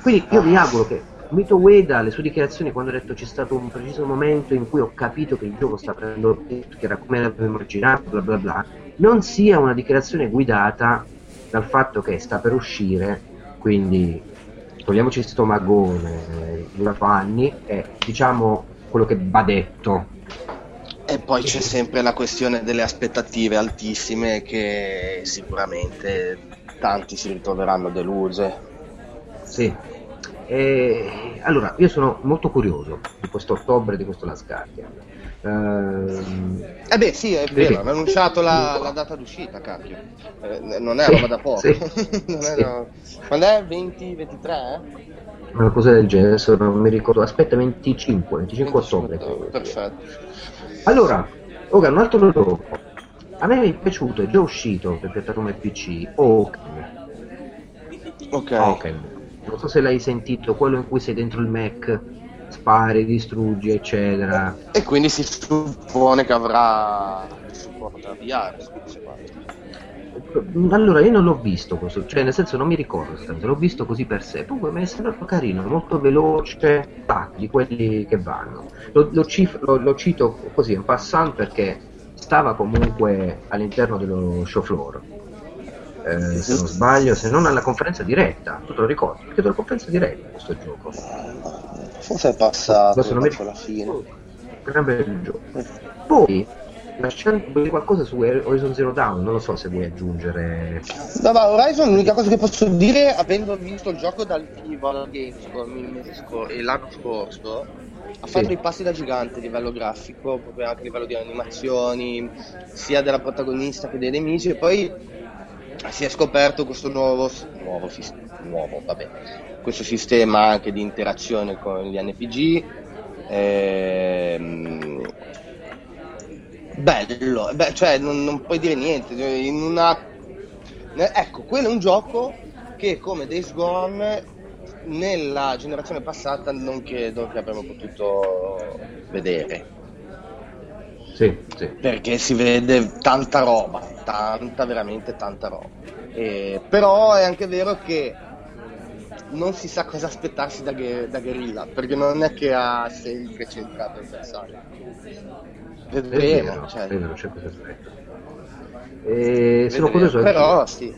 [SPEAKER 2] Quindi io mi auguro che Mito Ueda, le sue dichiarazioni quando ha detto c'è stato un preciso momento in cui ho capito che il gioco sta prendendo che era come l'avevo immaginato, bla bla bla, non sia una dichiarazione guidata dal fatto che sta per uscire, quindi togliamoci sto magone, eh, durato anni, e diciamo quello che va detto.
[SPEAKER 1] E poi c'è sempre la questione delle aspettative altissime che sicuramente tanti si ritroveranno deluse.
[SPEAKER 2] Sì. E, allora, io sono molto curioso di questo ottobre di questo Last Guardian. Ehm,
[SPEAKER 1] Eh beh sì, è vero, hanno annunciato la, la data d'uscita, cacchio. Eh, non è
[SPEAKER 2] Sì,
[SPEAKER 1] roba da poco.
[SPEAKER 2] sì, sì.
[SPEAKER 1] roba- Quando è? 20, 23? eh?
[SPEAKER 2] una cosa del genere, adesso non mi ricordo. Aspetta, 25, 25 ottobre.
[SPEAKER 1] Perfetto.
[SPEAKER 2] Allora, ora un altro gioco. A me è piaciuto, è già uscito per piattaforme PC, Oaken.
[SPEAKER 1] Ok.
[SPEAKER 2] Oaken. Non so se l'hai sentito, quello in cui sei dentro il Mac, spari, distruggi, eccetera.
[SPEAKER 1] E quindi si suppone che avrà il supporto VR.
[SPEAKER 2] Allora, io non l'ho visto questo, cioè nel senso non mi ricordo l'ho visto così per sé. Comunque mi è sembrato carino, molto veloce, tac, di quelli che vanno. Lo, lo cif- lo- lo cito così in passant perché stava comunque all'interno dello show floor. Eh, se non sbaglio, se non alla conferenza diretta, tu te lo ricordi? Perché la conferenza diretta questo gioco.
[SPEAKER 1] Forse è passato
[SPEAKER 2] Adesso non mi
[SPEAKER 1] verso la fine.
[SPEAKER 2] Gran bel gioco. Poi, lasciando qualcosa su Horizon Zero Dawn, non lo so se vuoi aggiungere.
[SPEAKER 1] No, ma Horizon l'unica cosa che posso dire, avendo visto il gioco dal vivo alla Gamescom scor- e l'anno scorso, ha fatto
[SPEAKER 2] Sì.
[SPEAKER 1] dei passi da gigante a livello grafico, proprio anche a livello di animazioni, sia della protagonista che dei nemici, e poi si è scoperto questo nuovo, nuovo, nuovo, vabbè, questo sistema anche di interazione con gli NPG. ehm, bello, beh, cioè non, non puoi dire niente, cioè, una Ecco, quello è un gioco che come Days Gone nella generazione passata non credo che avremmo potuto vedere.
[SPEAKER 2] Sì, sì.
[SPEAKER 1] Perché si vede tanta roba, tanta, veramente tanta roba. E- però è anche vero che non si sa cosa aspettarsi da, da Guerrilla, perché non è che ha sempre centrato il bersaglio.
[SPEAKER 2] È
[SPEAKER 1] Vedremo,
[SPEAKER 2] vero,
[SPEAKER 1] cioè,
[SPEAKER 2] è vero, c'è questo aspetto. E sono curioso
[SPEAKER 1] Però sì.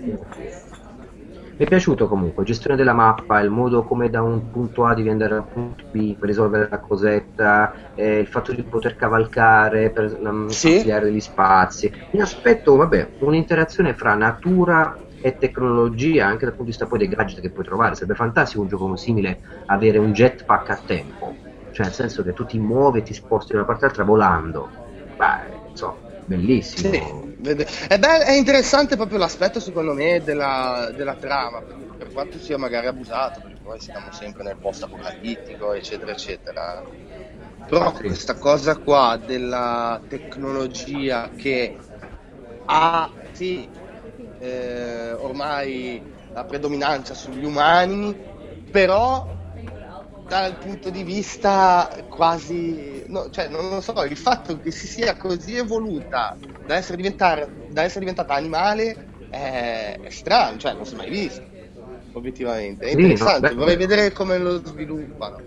[SPEAKER 2] Mi è piaciuto comunque, gestione della mappa, il modo come da un punto A devi andare al punto B per risolvere la cosetta, eh, il fatto di poter cavalcare per um,
[SPEAKER 1] Sì.
[SPEAKER 2] ampliare gli spazi. Mi aspetto, vabbè, un'interazione fra natura e tecnologia, anche dal punto di vista poi dei gadget che puoi trovare. Sarebbe fantastico un gioco simile avere un jetpack a tempo, cioè nel senso che tu ti muovi e ti sposti da una parte all'altra volando. Beh, insomma, bellissimo.
[SPEAKER 1] Sì, è, be- è interessante proprio l'aspetto secondo me della, della trama, per, per quanto sia magari abusato, perché poi siamo sempre nel post apocalittico, eccetera, eccetera. Però
[SPEAKER 2] Sì.
[SPEAKER 1] questa cosa qua della tecnologia che ha sì, eh, ormai la predominanza sugli umani, però dal punto di vista quasi, no, cioè non lo so, il fatto che si sia così evoluta da essere, da essere diventata animale è, è strano, cioè non si è mai visto, obiettivamente. È
[SPEAKER 2] Sì, no,
[SPEAKER 1] interessante,
[SPEAKER 2] beh,
[SPEAKER 1] vorrei vedere come lo sviluppano,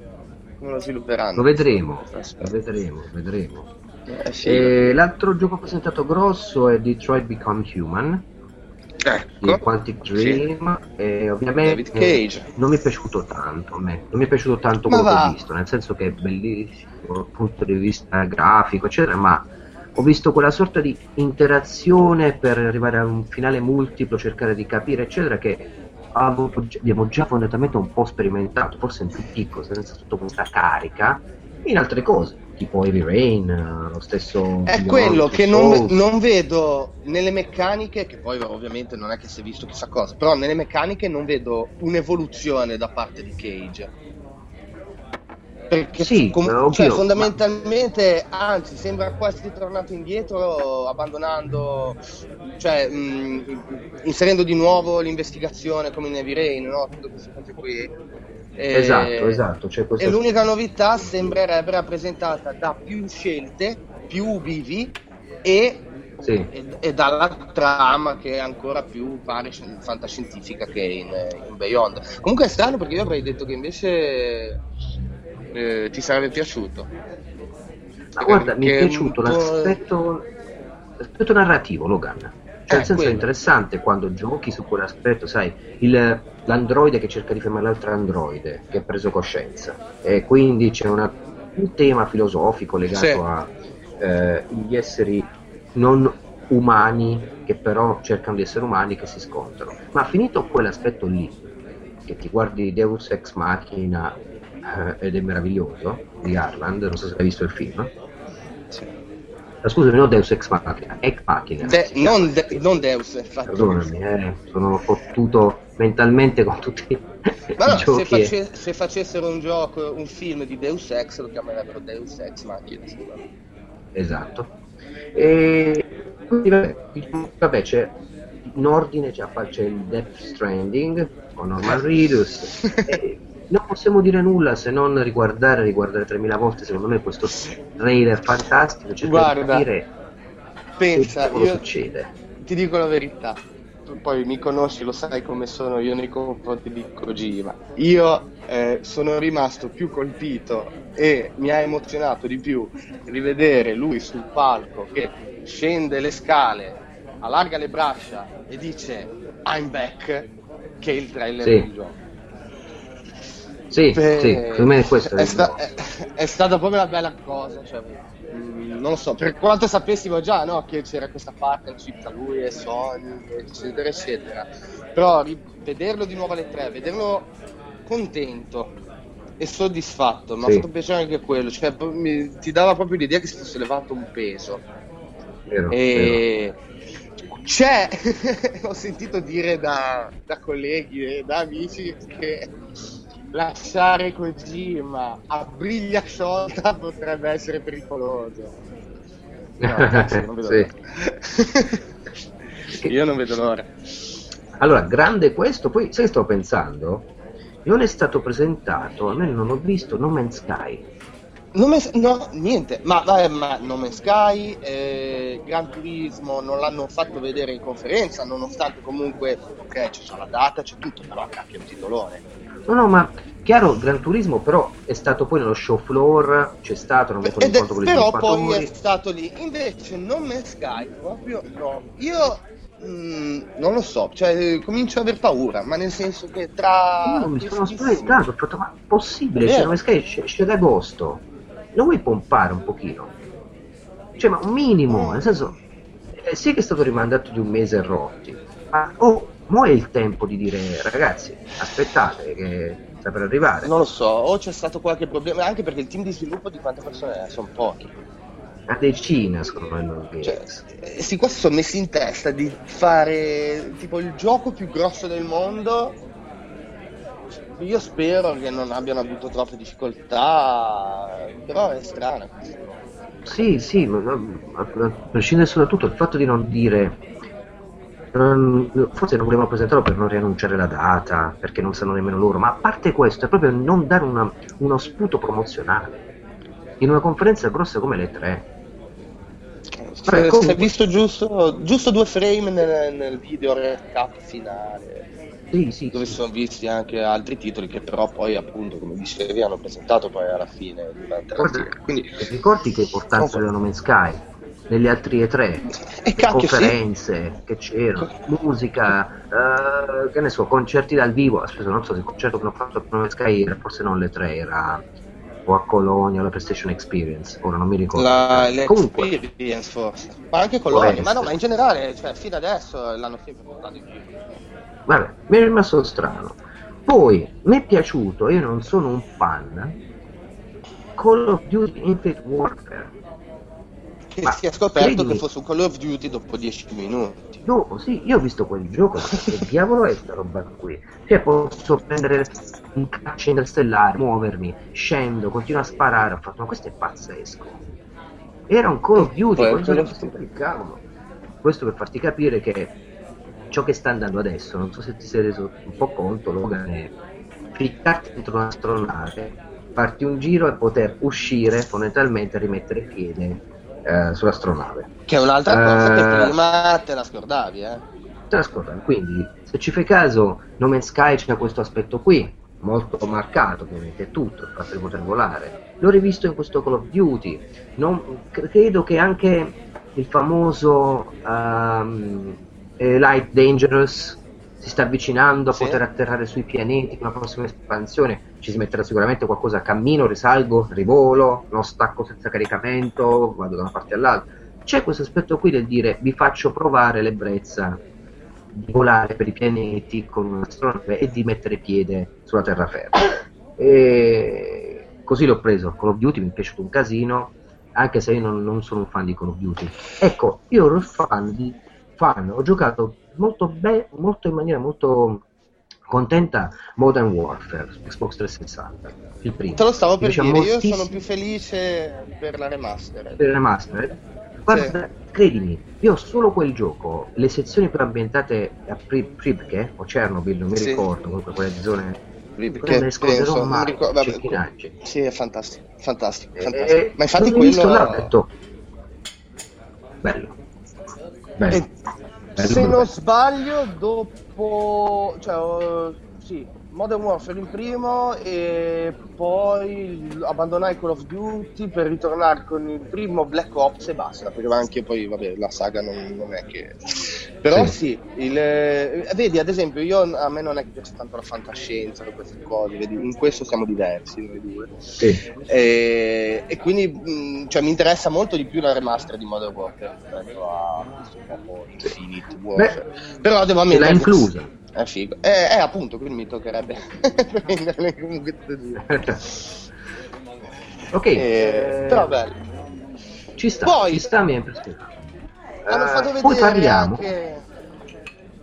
[SPEAKER 1] come lo svilupperanno.
[SPEAKER 2] Lo vedremo, lo vedremo, vedremo.
[SPEAKER 1] Eh, sì.
[SPEAKER 2] E l'altro gioco presentato grosso è Detroit Become Human di
[SPEAKER 1] Ecco.
[SPEAKER 2] Quantic
[SPEAKER 1] Sì.
[SPEAKER 2] Dream e ovviamente
[SPEAKER 1] David Cage.
[SPEAKER 2] non mi è piaciuto tanto a me, non mi è piaciuto tanto
[SPEAKER 1] Ma
[SPEAKER 2] quello che
[SPEAKER 1] va.
[SPEAKER 2] ho visto, nel senso che è bellissimo dal punto di vista grafico eccetera, ma ho visto quella sorta di interazione per arrivare a un finale multiplo, cercare di capire eccetera che abbiamo già fondamentalmente un po' sperimentato, forse in più piccolo, senza tutta questa carica, in altre cose, tipo Heavy Rain, eh, lo stesso...
[SPEAKER 1] È quello che non, non vedo nelle meccaniche, che poi ovviamente non è che si è visto chissà cosa, però nelle meccaniche non vedo un'evoluzione da parte di Cage. Perché sì, com- cioè, fondamentalmente, ma... anzi, sembra quasi tornato indietro, abbandonando, cioè mh, inserendo di nuovo l'investigazione come in Heavy Rain, no? Tutte queste cose qui.
[SPEAKER 2] E, esatto, esatto. Cioè
[SPEAKER 1] questa... E l'unica novità sembrerebbe rappresentata da più scelte, più vivi e sì. e, e, dalla trama che è ancora più pare fantascientifica che in, in Beyond. Comunque è strano perché io avrei detto che invece eh, ti sarebbe piaciuto.
[SPEAKER 2] Ma guarda, mi è piaciuto l'aspetto, l'aspetto narrativo, Logan. Cioè, nel senso quello. è interessante quando giochi su quell'aspetto, sai, il, l'androide che cerca di fermare l'altro androide che ha preso coscienza. E quindi c'è una, un tema filosofico legato sì. agli eh, esseri non umani che però cercano di essere umani che si scontrano. Ma finito quell'aspetto lì, che ti guardi Deus Ex Machina eh, ed è meraviglioso di Harland, non so se hai visto il film. Ah, scusami, non Deus Ex Machina, Ex Machina.
[SPEAKER 1] De- non, de- non, Deus, infatti.
[SPEAKER 2] Perdonami, eh, sono fottuto mentalmente con tutti
[SPEAKER 1] Ma no, se, face- se, facessero un gioco, un film di Deus Ex lo chiamerebbero Deus Ex Machina.
[SPEAKER 2] Esatto. E quindi vabbè, vabbè c'è in ordine c'è, c'è il Death Stranding con Norman Reedus non possiamo dire nulla se non riguardare, riguardare 3000 volte secondo me questo trailer fantastico, di capire
[SPEAKER 1] pensa,
[SPEAKER 2] cosa succede.
[SPEAKER 1] Ti dico la verità, tu poi mi conosci, lo sai come sono io nei confronti di Kojima. Io eh, sono rimasto più colpito e mi ha emozionato di più rivedere lui sul palco che scende le scale, allarga le braccia e dice I'm back che il trailer sì. del gioco.
[SPEAKER 2] Sì, Beh, sì, secondo me questo
[SPEAKER 1] è, sta- è, è, stata proprio una bella cosa. Cioè, mh, non lo so, per quanto sapessimo già no, che c'era questa partnership tra lui e Sony, eccetera, eccetera. Però vederlo di nuovo alle tre, vederlo contento e soddisfatto, mi ha fatto piacere anche quello, cioè, mi, ti dava proprio l'idea che si fosse levato un peso.
[SPEAKER 2] Vero, e...
[SPEAKER 1] vero. C'è, ho sentito dire da, da colleghi e da amici che lasciare Kojima a briglia sciolta potrebbe essere pericoloso. No, cazzo, non vedo sì. Io non vedo l'ora.
[SPEAKER 2] Allora, grande questo, poi sai sto pensando? Non è stato presentato, almeno non ho visto No Man's Sky.
[SPEAKER 1] No, no niente, ma, ma No Man's Sky, eh, Gran Turismo non l'hanno fatto vedere in conferenza, nonostante comunque, ok, c'è la data, c'è tutto, però cacchio un titolone.
[SPEAKER 2] No, no, ma chiaro, Gran Turismo però è stato poi nello show floor, c'è stato, non mi
[SPEAKER 1] ricordo incontro con Però poi è stato lì, invece non me Sky, proprio no. Io mm, non lo so, cioè comincio ad aver paura, ma nel senso che tra...
[SPEAKER 2] No, mi sono spaventato, ho fatto, ma possibile, cioè, No Sky esce, esce ad agosto, non vuoi pompare un pochino? Cioè, ma un minimo, mm. nel senso, eh, sì che è stato rimandato di un mese rotti, ma oh, Mo è il tempo di dire ragazzi, aspettate che sta per arrivare.
[SPEAKER 1] Non lo so, o c'è stato qualche problema, anche perché il team di sviluppo di quante persone è? Sono pochi.
[SPEAKER 2] Una decina secondo me non cioè,
[SPEAKER 1] Questi qua si sono messi in testa di fare tipo il gioco più grosso del mondo. Io spero che non abbiano avuto troppe difficoltà, però è strano.
[SPEAKER 2] Sì, sì, ma, ma, ma a prescindere soprattutto il fatto di non dire forse non volevano presentarlo per non riannunciare la data, perché non sanno nemmeno loro, ma a parte questo è proprio non dare una, uno sputo promozionale in una conferenza grossa come le tre.
[SPEAKER 1] Se, hai visto giusto, giusto, due frame nel, nel video recap finale.
[SPEAKER 2] Sì, sì,
[SPEAKER 1] dove
[SPEAKER 2] sì.
[SPEAKER 1] si sono visti anche altri titoli che però poi appunto come dicevi hanno presentato poi alla fine durante
[SPEAKER 2] Guarda, la Quindi, ricordi che importanza aveva No Man's Sky? Nelle altre tre
[SPEAKER 1] e
[SPEAKER 2] conferenze
[SPEAKER 1] sì.
[SPEAKER 2] che c'erano, musica, uh, che ne so, concerti dal vivo. Aspetta, non so se il concerto che hanno fatto a Sky era forse non le tre, era o a Colonia o la PlayStation Experience, ora non mi ricordo.
[SPEAKER 1] La, L'experience forse, ma anche Colonia, ma no, ma in generale, cioè, fino adesso l'hanno sempre portato in più.
[SPEAKER 2] Vabbè, mi è rimasto strano. Poi, mi è piaciuto, io non sono un fan, Call of Duty Infinite Warfare
[SPEAKER 1] che Ma si è scoperto credimi, che fosse un Call of Duty dopo 10 minuti.
[SPEAKER 2] No, sì, io ho visto quel gioco, che diavolo è questa roba qui? Cioè, posso prendere un caccia interstellare, muovermi, scendo, continuo a sparare. Ho fatto, ma questo è pazzesco. Era un Call of Duty, questo, cavolo. questo per farti capire che ciò che sta andando adesso, non so se ti sei reso un po' conto, Logan, è ficcarti dentro un'astronave, farti un giro e poter uscire fondamentalmente rimettere piede eh, sull'astronave.
[SPEAKER 1] Che è un'altra cosa che eh, prima te la scordavi, eh?
[SPEAKER 2] Te la scordavi, quindi se ci fai caso, No Man's Sky c'è questo aspetto qui, molto marcato ovviamente, tutto, il fatto di poter volare. L'ho rivisto in questo Call of Duty, non, credo che anche il famoso um, Light Dangerous si sta avvicinando a sì. poter atterrare sui pianeti con la prossima espansione ci si metterà sicuramente qualcosa cammino, risalgo, rivolo, non stacco senza caricamento, vado da una parte all'altra. C'è questo aspetto qui del dire vi faccio provare l'ebbrezza di volare per i pianeti con un'astronave e di mettere piede sulla terraferma. E così l'ho preso. Call of Duty mi è piaciuto un casino, anche se io non, non sono un fan di Call of Duty. Ecco, io ero fan di fan, ho giocato molto, be- molto in maniera molto contenta Modern Warfare Xbox 360 il primo.
[SPEAKER 1] Te lo stavo per dire moltissimo... io sono più felice per la remaster.
[SPEAKER 2] Per la remaster? Guarda sì. credimi io ho solo quel gioco le sezioni più ambientate a Pri- Pripke o Chernobyl non mi sì. ricordo comunque quelle zone
[SPEAKER 1] perché ne scorderò mai ricordo, vabbè, sì è fantastico fantastico,
[SPEAKER 2] eh, fantastico. Eh, ma infatti quello visto là, ho detto bello. Bello.
[SPEAKER 1] E se non sbaglio, dopo. Cioè, uh, sì, Modern Warfare il primo e poi abbandonai Call of Duty per ritornare con il primo Black Ops e basta, perché anche poi, vabbè, la saga non, non è che... Però sì, sì il, eh, vedi, ad esempio, io, a me non è che piace tanto la fantascienza, queste cose, vedi, in questo siamo diversi noi due. Sì. E, e, quindi mh, cioè, mi interessa molto di più la remaster di Modern Warfare rispetto a Infinite Warfare. Beh, Però devo ammettere...
[SPEAKER 2] L'ha inclusa
[SPEAKER 1] è figo. Eh, eh, appunto, quindi mi toccherebbe prenderle comunque tutte e due.
[SPEAKER 2] ok.
[SPEAKER 1] Eh, però bello.
[SPEAKER 2] Ci sta, Poi, ci sta, mi è impressionato.
[SPEAKER 1] Hanno uh, fatto vedere
[SPEAKER 2] poi parliamo.
[SPEAKER 1] Anche...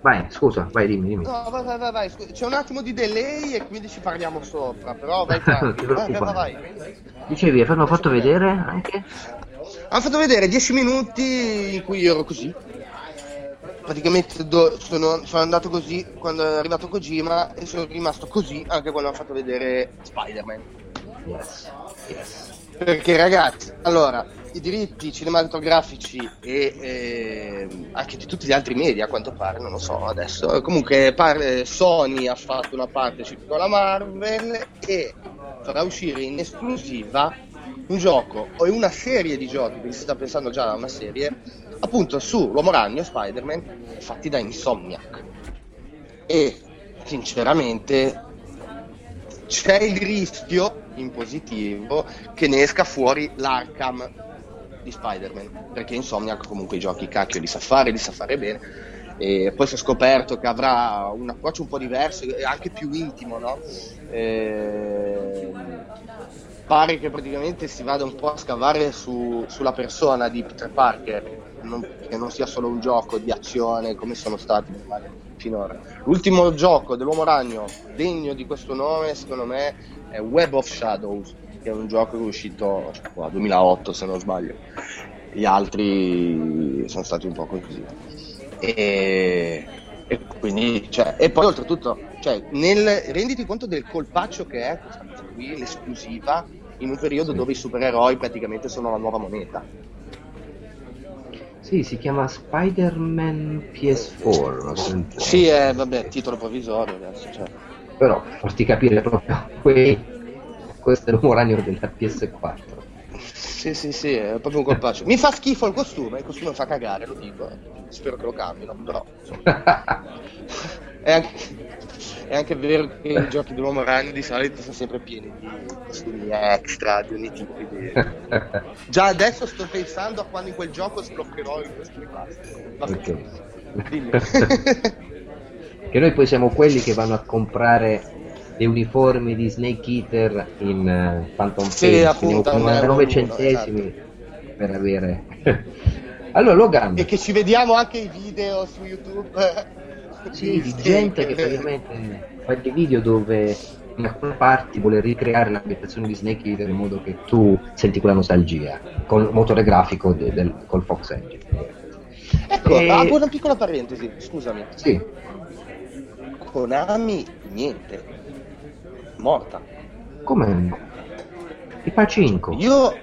[SPEAKER 2] Vai, scusa, vai, dimmi, dimmi.
[SPEAKER 1] No, vai, vai, vai, vai. C'è un attimo di delay e quindi ci parliamo sopra, però vai, vai, vai, vai, vai.
[SPEAKER 2] Dicevi, hanno fatto vedere anche?
[SPEAKER 1] Hanno fatto vedere 10 minuti in cui io ero così praticamente do, sono, sono, andato così quando è arrivato Kojima e sono rimasto così anche quando hanno fatto vedere Spider-Man.
[SPEAKER 2] Yes, yes.
[SPEAKER 1] Perché ragazzi, allora, i diritti cinematografici e eh, anche di tutti gli altri media a quanto pare, non lo so adesso, comunque pare, Sony ha fatto una partnership con la Marvel e farà uscire in esclusiva un gioco o una serie di giochi, perché si sta pensando già a una serie, appunto su L'Uomo Ragno e Spider-Man fatti da Insomniac. E sinceramente c'è il rischio in positivo che ne esca fuori l'Arkham di Spider-Man perché Insomniac comunque i giochi cacchio li sa fare, li sa fare bene e poi si è scoperto che avrà un approccio un po' diverso e anche più intimo no? e... pare che praticamente si vada un po' a scavare su, sulla persona di Peter Parker non, che non sia solo un gioco di azione come sono stati finora. L'ultimo gioco dell'Uomo Ragno degno di questo nome, secondo me, è Web of Shadows, che è un gioco che è uscito nel 2008 se non sbaglio. Gli altri sono stati un po' così. E, e quindi, cioè, e poi oltretutto, cioè, nel, renditi conto del colpaccio che è questa cosa qui, l'esclusiva, in un periodo dove i supereroi praticamente sono la nuova moneta
[SPEAKER 2] sì, si chiama Spider-Man PS4.
[SPEAKER 1] Sì, è, vabbè, titolo provvisorio adesso. Cioè.
[SPEAKER 2] Però, farti capire proprio, qui, questo è l'uomo ragno della PS4.
[SPEAKER 1] Sì, sì, sì, è proprio un colpaccio. Mi fa schifo il costume, il costume fa cagare, lo dico. Spero che lo cambino, però. è anche è anche vero che i giochi dell'uomo ragno di solito sono sempre pieni di costumi extra, di ogni tipo di... Già adesso sto pensando a quando in quel gioco sbloccherò i costumi classici.
[SPEAKER 2] che noi poi siamo quelli che vanno a comprare le uniformi di Snake Eater in uh, Phantom sì, Pain, appunto, 99 centesimi esatto. per avere... allora Logan...
[SPEAKER 1] E che ci vediamo anche i video su YouTube
[SPEAKER 2] sì, di gente che praticamente fa dei video dove in alcune parti vuole ricreare l'ambientazione di Snake Eater in modo che tu senti quella nostalgia con il motore grafico de, del, col Fox Engine.
[SPEAKER 1] Ecco, e... apro una piccola parentesi, scusami.
[SPEAKER 2] Sì.
[SPEAKER 1] Konami, niente. Morta.
[SPEAKER 2] Come? Il Pacinco.
[SPEAKER 1] Io...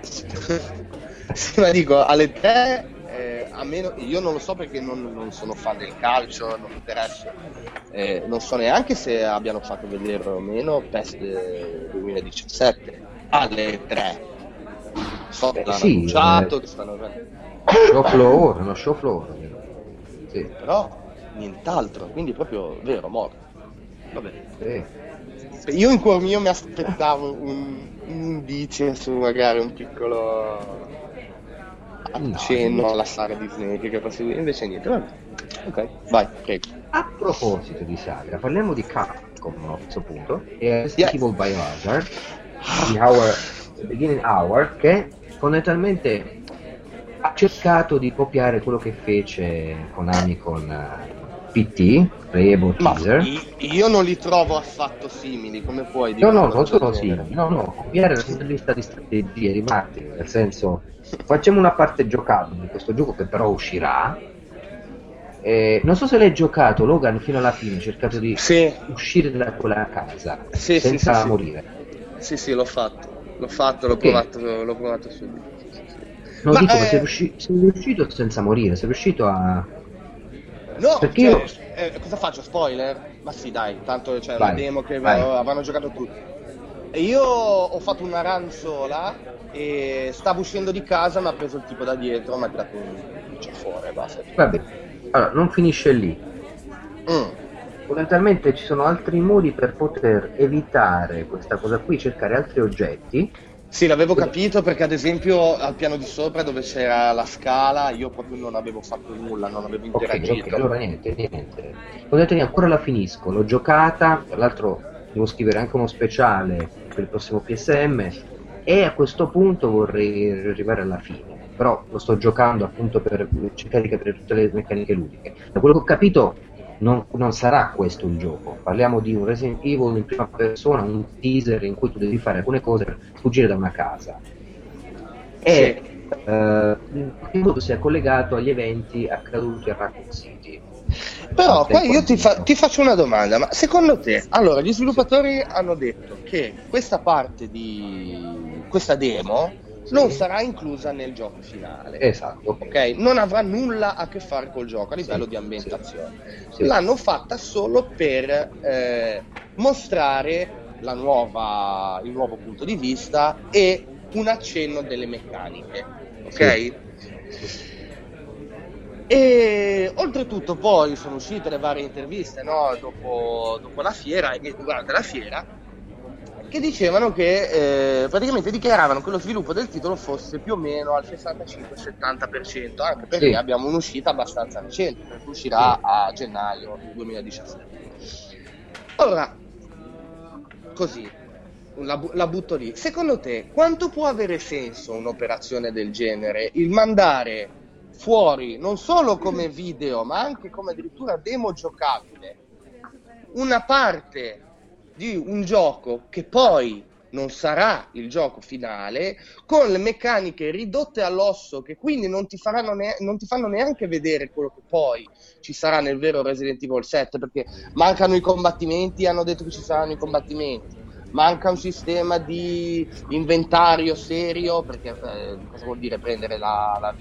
[SPEAKER 1] sì, ma dico, alle tre eh, a meno, io non lo so perché non, non, sono fan del calcio, non mi interessa, eh, non so neanche se abbiano fatto vedere o meno PES 2017 alle 3. So che
[SPEAKER 2] eh,
[SPEAKER 1] l'hanno
[SPEAKER 2] sì,
[SPEAKER 1] annunciato,
[SPEAKER 2] eh,
[SPEAKER 1] che stanno...
[SPEAKER 2] Show floor, no show floor.
[SPEAKER 1] Sì. Però nient'altro, quindi proprio vero, morto. Vabbè.
[SPEAKER 2] Sì.
[SPEAKER 1] Io in cuor mio mi aspettavo un, un indice su magari un piccolo accenno no, alla saga di Snake che prosegue, invece niente, vabbè. Ok, vai, prego.
[SPEAKER 2] A proposito di saga, parliamo di Capcom a questo punto, e Resident yes. Evil Biohazard, di Hour, The Beginning Hour, che fondamentalmente ha cercato di copiare quello che fece Konami con uh, PT, Playable Teaser.
[SPEAKER 1] Io non li trovo affatto simili, come puoi
[SPEAKER 2] dire? No, no, non sono simili, no, no, copiare dal punto di vista di strategia, di marketing, nel senso Facciamo una parte giocabile di questo gioco che però uscirà. Eh, non so se l'hai giocato Logan fino alla fine, cercato di
[SPEAKER 1] sì.
[SPEAKER 2] uscire da quella casa
[SPEAKER 1] sì,
[SPEAKER 2] senza
[SPEAKER 1] sì,
[SPEAKER 2] morire.
[SPEAKER 1] Sì, sì, l'ho fatto. L'ho fatto, l'ho okay. provato, l'ho provato subito.
[SPEAKER 2] No, ma dico, eh... sei, riusci- sei, riuscito senza morire, sei riuscito a.
[SPEAKER 1] No, Perché cioè, io... eh, cosa faccio? Spoiler? Ma sì, dai, tanto c'è vai, la demo che vai. avevano giocato tutti. Io ho fatto una run sola e stavo uscendo di casa, mi ha preso il tipo da dietro, mi ha tirato un ciaffone, basta.
[SPEAKER 2] Vabbè, allora non finisce lì. Mm. Fondamentalmente ci sono altri modi per poter evitare questa cosa qui, cercare altri oggetti.
[SPEAKER 1] Sì, l'avevo capito perché ad esempio al piano di sopra dove c'era la scala io proprio non avevo fatto nulla, non avevo interagito.
[SPEAKER 2] Ok, okay allora niente, niente. Fondamentalmente ancora la finisco, l'ho giocata, tra l'altro devo scrivere anche uno speciale per il prossimo PSM e a questo punto vorrei arrivare alla fine però lo sto giocando appunto per cercare di capire tutte le meccaniche ludiche da quello che ho capito non, non, sarà questo il gioco. Parliamo di un Resident Evil in prima persona un teaser in cui tu devi fare alcune cose per fuggire da una casa. E sì. eh, in modo sia collegato agli eventi accaduti a Raccoon City.
[SPEAKER 1] Però qua io ti, fa, ti, faccio una domanda, ma secondo te, allora gli sviluppatori hanno detto che questa parte di questa demo. Non sarà inclusa nel gioco finale.
[SPEAKER 2] Esatto.
[SPEAKER 1] Ok? Non avrà nulla a che fare col gioco a livello sì. di ambientazione. Sì. L'hanno fatta solo per eh, mostrare nuova, il nuovo punto di vista e un accenno delle meccaniche. Ok? E oltretutto poi sono uscite le varie interviste no? dopo, dopo, la fiera e durante la fiera che dicevano che eh, praticamente dichiaravano che lo sviluppo del titolo fosse più o meno al 65-70%, anche perché sì. abbiamo un'uscita abbastanza recente, perché uscirà sì. a gennaio 2017. Ora, così, la, la, butto lì. Secondo te, quanto può avere senso un'operazione del genere? Il mandare fuori non solo come video ma anche come addirittura demo giocabile una parte di un gioco che poi non sarà il gioco finale con le meccaniche ridotte all'osso che quindi non ti, ne- non ti fanno neanche vedere quello che poi ci sarà nel vero Resident Evil 7 perché mancano i combattimenti hanno detto che ci saranno i combattimenti manca un sistema di inventario serio perché eh, cosa vuol dire prendere la, la,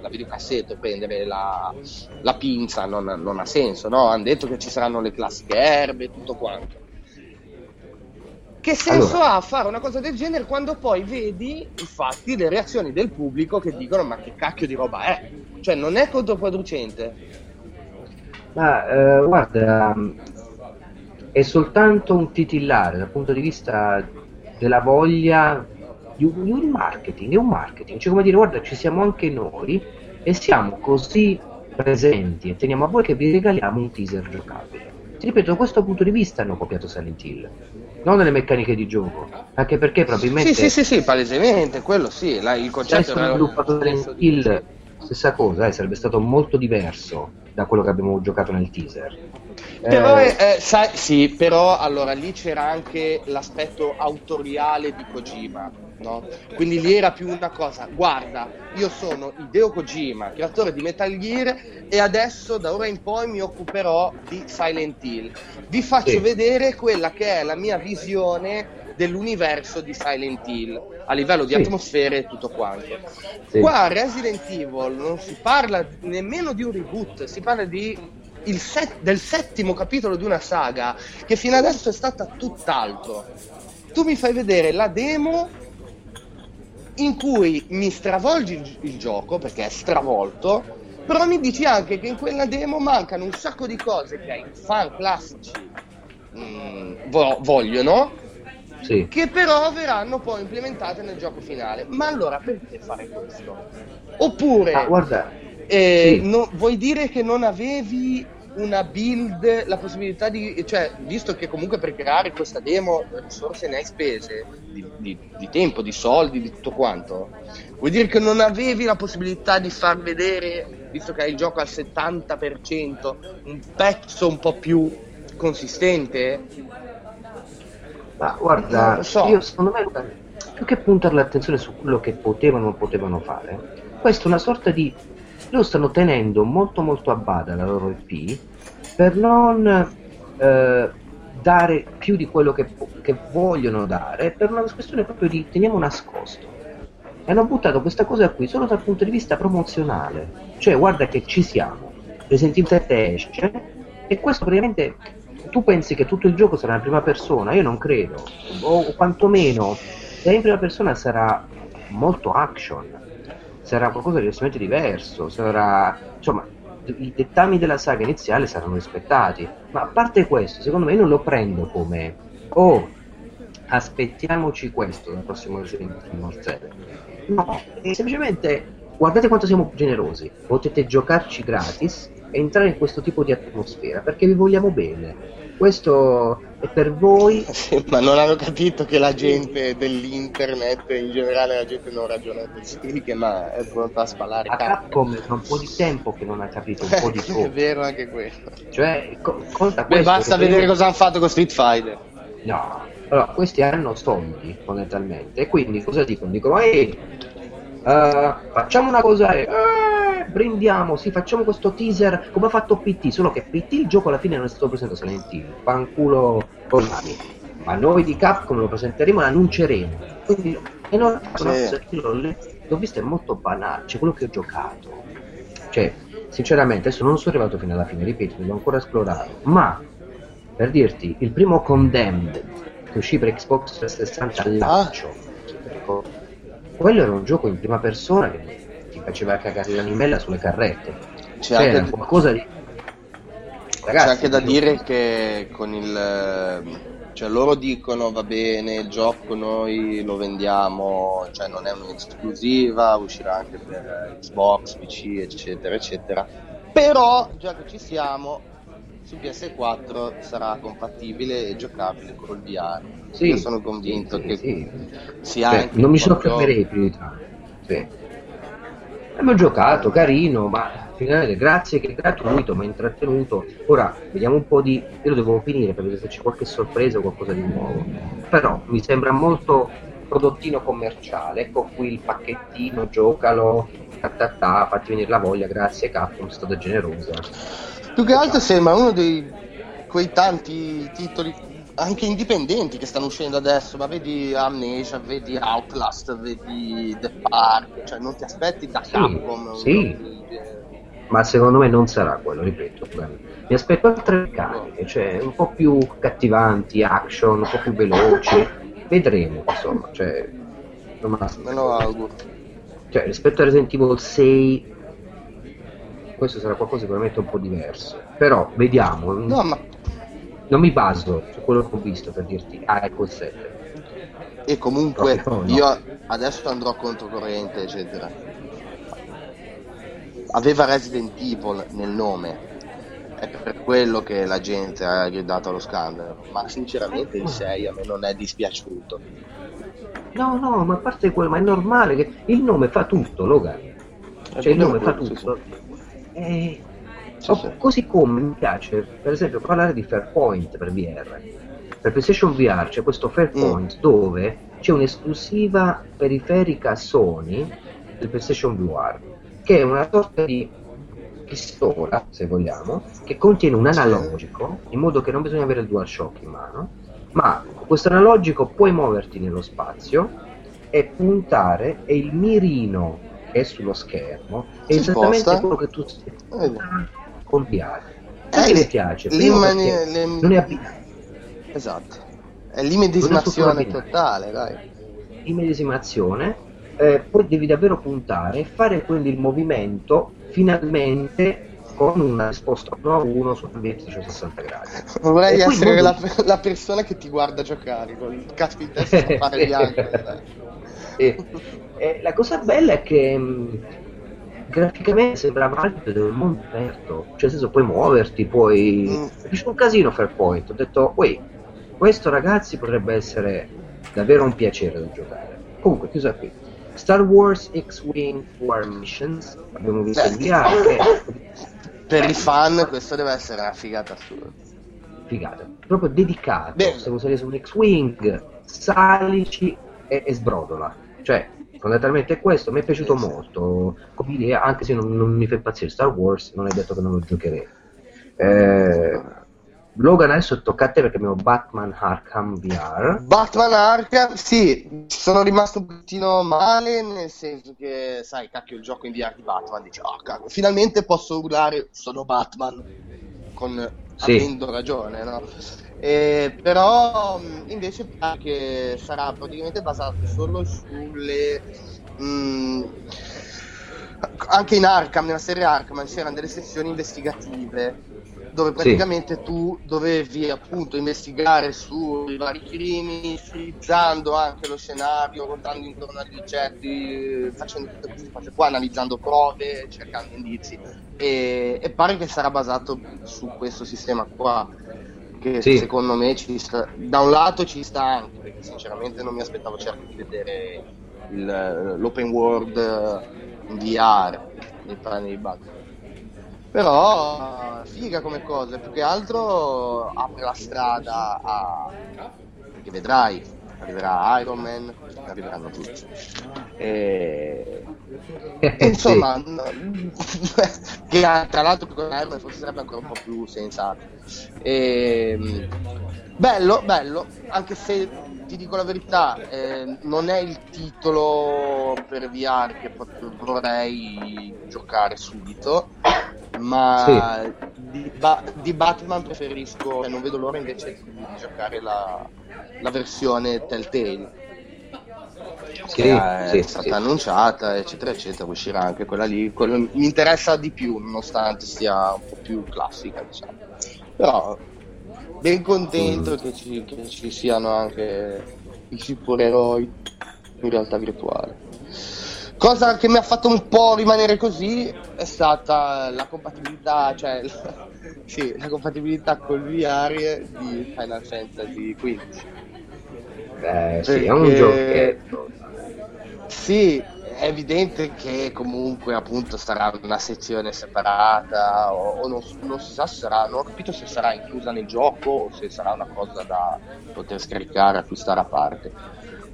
[SPEAKER 1] la videocassetta e prendere la, la pinza non, non, ha senso, no? Hanno detto che ci saranno le classiche erbe e tutto quanto. Che senso allora. ha fare una cosa del genere quando poi vedi, infatti, le reazioni del pubblico che dicono ma che cacchio di roba è? Cioè non è controproducente?
[SPEAKER 2] Ma eh, guarda, è soltanto un titillare dal punto di vista della voglia di un, marketing, è un marketing, cioè come dire guarda ci siamo anche noi e siamo così presenti e teniamo a voi che vi regaliamo un teaser giocabile. Ti ripeto, da questo punto di vista hanno copiato Silent Hill, non nelle meccaniche di gioco, anche perché probabilmente...
[SPEAKER 1] Sì, sì, sì, sì palesemente, quello sì, la, il concetto...
[SPEAKER 2] Se sviluppato Silent Hill, stessa cosa, eh, sarebbe stato molto diverso da quello che abbiamo giocato nel teaser.
[SPEAKER 1] Però, eh, eh, sai, sì, però allora lì c'era anche l'aspetto autoriale di Kojima, no? Quindi lì era più una cosa, guarda, io sono Hideo Kojima, creatore di Metal Gear e adesso da ora in poi mi occuperò di Silent Hill. Vi faccio sì. vedere quella che è la mia visione dell'universo di Silent Hill a livello di sì. atmosfere e tutto quanto. Sì. Qua Resident Evil non si parla nemmeno di un reboot, si parla di set, del settimo capitolo di una saga che fino adesso è stata tutt'altro. Tu mi fai vedere la demo in cui mi stravolgi il, il gioco perché è stravolto, però mi dici anche che in quella demo mancano un sacco di cose che i fan classici mh, mm, vo- vogliono sì. che però verranno poi implementate nel gioco finale. Ma allora perché fare questo? Oppure,
[SPEAKER 2] ah, guarda,
[SPEAKER 1] eh, sì. no, vuoi dire che non avevi una build, la possibilità di, cioè, visto che comunque per creare questa demo risorse ne hai spese, di, di, di, tempo, di soldi, di tutto quanto, vuol dire che non avevi la possibilità di far vedere, visto che hai il gioco al 70%, un pezzo un po' più consistente?
[SPEAKER 2] Ma guarda, so. io secondo me più che puntare l'attenzione su quello che potevano o potevano fare, questa è una sorta di loro stanno tenendo molto molto a bada la loro IP per non eh, dare più di quello che, che, vogliono dare per una questione proprio di teniamo nascosto. E hanno buttato questa cosa qui solo dal punto di vista promozionale. Cioè guarda che ci siamo. Resident Evil 7 esce e questo praticamente tu pensi che tutto il gioco sarà in prima persona? Io non credo. O quantomeno se è in prima persona sarà molto action sarà qualcosa di diversamente diverso, sarà, insomma, i dettami della saga iniziale saranno rispettati, ma a parte questo, secondo me non lo prendo come, oh, aspettiamoci questo dal prossimo Resident Evil 7. No, è semplicemente guardate quanto siamo generosi, potete giocarci gratis e entrare in questo tipo di atmosfera perché vi vogliamo bene. Questo è per voi.
[SPEAKER 1] ma non hanno capito che la gente dell'internet, in generale la gente non ragiona così, che ma è pronta a spalare.
[SPEAKER 2] A Capcom è un po' di tempo che non ha capito un po' di tutto.
[SPEAKER 1] è vero anche quello.
[SPEAKER 2] Cioè, co- conta
[SPEAKER 1] Beh, basta vedere cosa hanno fatto con Street Fighter.
[SPEAKER 2] No, allora, questi hanno soldi fondamentalmente e quindi cosa dicono? Dicono, ehi, uh, facciamo una cosa, eh, brindiamo, sì, facciamo questo teaser come ha fatto PT, solo che PT il gioco alla fine non è stato presentato Silent Hill, fanculo con mani. Ma noi di Capcom lo presenteremo e l'annunceremo. Quindi, e non, sì. l'ho, l'ho visto, è molto banale, cioè quello che ho giocato. Cioè, sinceramente, adesso non sono arrivato fino alla fine, ripeto, devo ancora esplorare, ma per dirti, il primo Condemned che uscì per Xbox 360 al lancio, ah. quello era un gioco in prima persona che faceva cagare l'animella sulle carrette. C'è cioè, anche, qualcosa di...
[SPEAKER 1] Ragazzi, c'è anche da dire che con il... Cioè loro dicono va bene, il gioco noi lo vendiamo, cioè non è un'esclusiva, uscirà anche per Xbox, PC, eccetera, eccetera. Però, già che ci siamo, su PS4 sarà compatibile e giocabile col VR. Sì, Io sono convinto sì, che sì. sia
[SPEAKER 2] cioè, Non mi soffermerei più di tanto. Sì. Abbiamo giocato, carino, ma finalmente grazie che è gratuito, mi ha intrattenuto. Ora vediamo un po' di. Io lo devo finire per vedere se c'è qualche sorpresa o qualcosa di nuovo. Però mi sembra molto prodottino commerciale. Ecco qui il pacchettino, giocalo, ta, ta, ta fatti venire la voglia, grazie Capcom, è stata generosa.
[SPEAKER 1] Più che altro sembra uno dei quei tanti titoli anche indipendenti che stanno uscendo adesso, ma vedi Amnesia, vedi Outlast, vedi The Park, cioè non ti aspetti da Capcom.
[SPEAKER 2] Sì, ma secondo me non sarà quello, ripeto. Mi aspetto altre meccaniche, cioè un po' più cattivanti, action, un po' più veloci. Vedremo, insomma, cioè, non me, lo auguro. Cioè, rispetto a Resident Evil 6 questo sarà qualcosa sicuramente un po' diverso. Però vediamo.
[SPEAKER 1] No, ma
[SPEAKER 2] non mi baso su quello che ho visto per dirti ah ecco il 7
[SPEAKER 1] e comunque no, no. io adesso andrò controcorrente eccetera aveva Resident Evil nel nome è per quello che la gente ha gridato allo scandalo ma sinceramente il 6 a me non è dispiaciuto
[SPEAKER 2] no no ma a parte quello ma è normale che il nome fa tutto Logan cioè il nome fa tutto sì, sì. E Sì, oh, sì. Così come mi piace, per esempio, parlare di Fairpoint per VR. Per PlayStation VR c'è questo Fairpoint mm. dove c'è un'esclusiva periferica Sony del PlayStation VR, che è una sorta di pistola, se vogliamo, che contiene un analogico, in modo che non bisogna avere il DualShock in mano, ma questo analogico puoi muoverti nello spazio e puntare e il mirino che è sullo schermo è si esattamente sposta. quello che tu stai eh. con VR.
[SPEAKER 1] Eh, mi piace? L'immani- le... Non è abbinato. Esatto. È l'immedesimazione totale, dai.
[SPEAKER 2] Immedesimazione, eh, poi devi davvero puntare e fare quindi il movimento finalmente con una risposta 1 a 1 su un ambiente 360 gradi.
[SPEAKER 1] Vorrei e essere la, la, persona che ti guarda giocare con il casco in testa fare gli altri.
[SPEAKER 2] e, e la cosa bella è che mh, graficamente sembra valido un mondo aperto, cioè nel senso puoi muoverti, puoi... Mm. Piace un casino Fairpoint, ho detto, wait, questo ragazzi potrebbe essere davvero un piacere da giocare. Comunque, chiusa qui. Star Wars X-Wing War Missions, abbiamo visto il VR.
[SPEAKER 1] Per i fan questo deve essere una figata assurda.
[SPEAKER 2] Figata, proprio dedicato, Beh. se vuoi salire su un X-Wing, salici e, e sbrodola. Cioè, fondamentalmente questo mi è piaciuto sì, molto come idea, anche se non, non, mi fa impazzire Star Wars, non è detto che non lo giocherei. Eh, Logan adesso tocca a te perché abbiamo Batman Arkham VR.
[SPEAKER 1] Batman Arkham, sì, sono rimasto un pochettino male nel senso che, sai, cacchio il gioco in VR di Batman, dice, oh cacchio, finalmente posso urlare sono Batman, con sì. avendo ragione, no? E, però invece che sarà praticamente basato solo sulle... Mh, mm, anche in Arkham, nella serie Arkham, c'erano delle sezioni investigative dove praticamente sì. tu dovevi appunto investigare sui vari crimini, stilizzando anche lo scenario, guardando intorno agli oggetti, facendo tutte queste cose qua, analizzando prove, cercando indizi. E, e pare che sarà basato su questo sistema qua, che sì. secondo me ci sta, da un lato ci sta anche, perché sinceramente non mi aspettavo certo di vedere il, l'open world in VR nei panni di bug però figa come cosa, più che altro apre la strada a... perché vedrai, arriverà Iron Man, arriveranno tutti. E... insomma, che tra l'altro con Iron Man forse sarebbe ancora un po' più sensato. E... Bello, bello, anche se ti dico la verità, eh, non è il titolo per VR che vorrei giocare subito ma sì. di, ba- di, Batman preferisco, cioè non vedo l'ora invece di, di giocare la, la, versione Telltale. Sì, che è sì, stata sì. annunciata, eccetera, eccetera, uscirà anche quella lì. Quello mi interessa di più, nonostante sia un po' più classica, diciamo. Però ben contento mm. che, ci, che ci siano anche i supereroi in realtà virtuale. Cosa che mi ha fatto un po' rimanere così è stata la compatibilità, cioè sì, la compatibilità col VR di Final Fantasy XV.
[SPEAKER 2] Beh, sì, è un giochetto.
[SPEAKER 1] Sì, è evidente che comunque appunto sarà una sezione separata o, o non, non, si sa se sarà, non ho capito se sarà inclusa nel gioco o se sarà una cosa da poter scaricare, acquistare a parte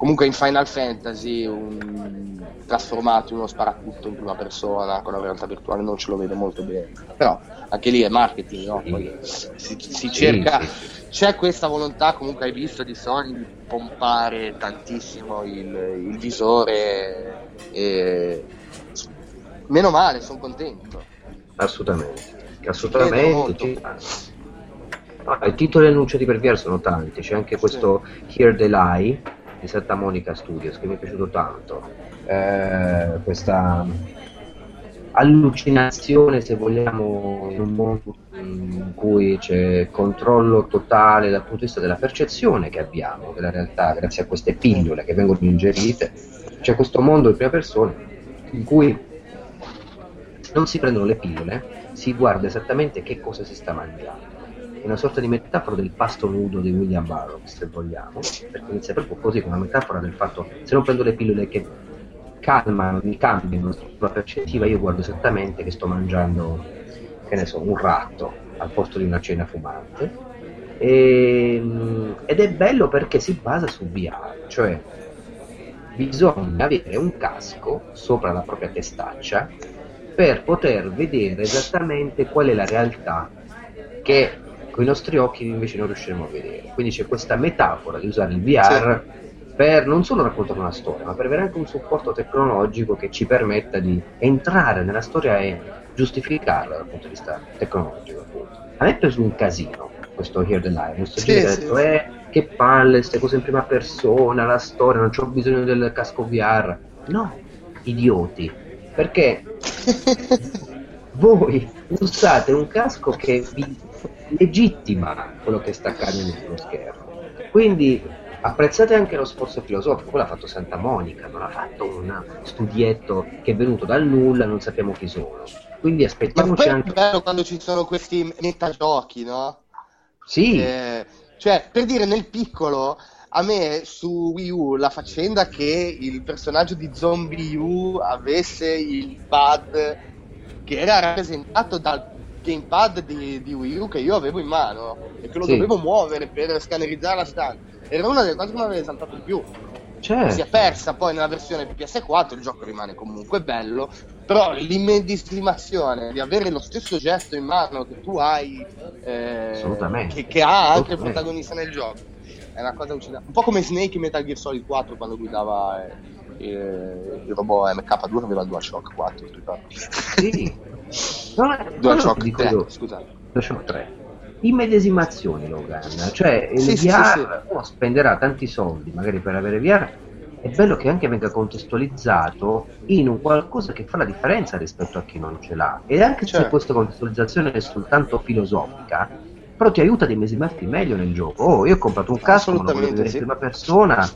[SPEAKER 1] comunque in Final Fantasy un, trasformato in uno sparatutto in prima persona con la realtà virtuale non ce lo vedo molto bene. Però anche lì è marketing no? Poi si, si cerca c'è questa volontà comunque hai visto di Sony di pompare tantissimo il, il visore e meno male sono contento.
[SPEAKER 2] Assolutamente assolutamente ah, i titoli annunciati per VR sono tanti c'è anche questo sì. Here the Lie di Santa Monica Studios che mi è piaciuto tanto. Eh, questa allucinazione, se vogliamo, in un mondo in cui c'è controllo totale dal punto di vista della percezione che abbiamo della realtà grazie a queste pillole che vengono ingerite. C'è questo mondo in prima persona in cui non si prendono le pillole, si guarda esattamente che cosa si sta mangiando una sorta di metafora del pasto nudo di William Burroughs, se vogliamo, perché inizia proprio così, con una metafora del fatto se non prendo le pillole che calmano, mi cambiano la percettiva, io guardo esattamente che sto mangiando che ne so, un ratto al posto di una cena fumante. E, ehm, ed è bello perché si basa su VR, cioè bisogna avere un casco sopra la propria testaccia per poter vedere esattamente qual è la realtà che con i nostri occhi invece non riusciremo a vedere. Quindi c'è questa metafora di usare il VR sì. per non solo raccontare una storia, ma per avere anche un supporto tecnologico che ci permetta di entrare nella storia e giustificarla dal punto di vista tecnologico. Appunto. A me è preso un casino questo Here the Live, questo sì, sì, detto, sì. eh, che palle, queste cose in prima persona, la storia, non c'ho bisogno del casco VR. No, idioti, perché voi usate un casco che vi legittima quello che sta accadendo sullo schermo. Quindi apprezzate anche lo sforzo filosofico, quello ha fatto Santa Monica, non ha fatto un studietto che è venuto dal nulla, non sappiamo chi sono. Quindi aspettiamoci
[SPEAKER 1] Ma
[SPEAKER 2] anche...
[SPEAKER 1] è bello quando ci sono questi metagiochi, no?
[SPEAKER 2] Sì.
[SPEAKER 1] Eh, cioè, per dire nel piccolo, a me su Wii U la faccenda che il personaggio di Zombie U avesse il pad che era rappresentato dal gamepad di, di, Wii U che io avevo in mano e che lo sì. dovevo muovere per scannerizzare la stanza. Era una delle cose che mi aveva esaltato di più.
[SPEAKER 2] Certo.
[SPEAKER 1] Si è persa poi nella versione PS4, il gioco rimane comunque bello, però l'immedesimazione di avere lo stesso gesto in mano che tu hai, eh, che, che, ha anche il protagonista nel gioco, è una cosa uccidente. Un po' come Snake in Metal Gear Solid 4 quando guidava eh, eh, il robot MK2 che aveva il DualShock 4.
[SPEAKER 2] Sì,
[SPEAKER 1] non è, DualShock 3, io, scusate.
[SPEAKER 2] DualShock 3. Immedesimazioni Logan, cioè sì, il sì, VR sì, uno spenderà tanti soldi magari per avere VR è bello che anche venga contestualizzato in un qualcosa che fa la differenza rispetto a chi non ce l'ha. E anche certo. se questa contestualizzazione è soltanto filosofica però ti aiuta ad immedesimarti meglio nel gioco. Oh io ho comprato un casco lo voglio vedere in prima persona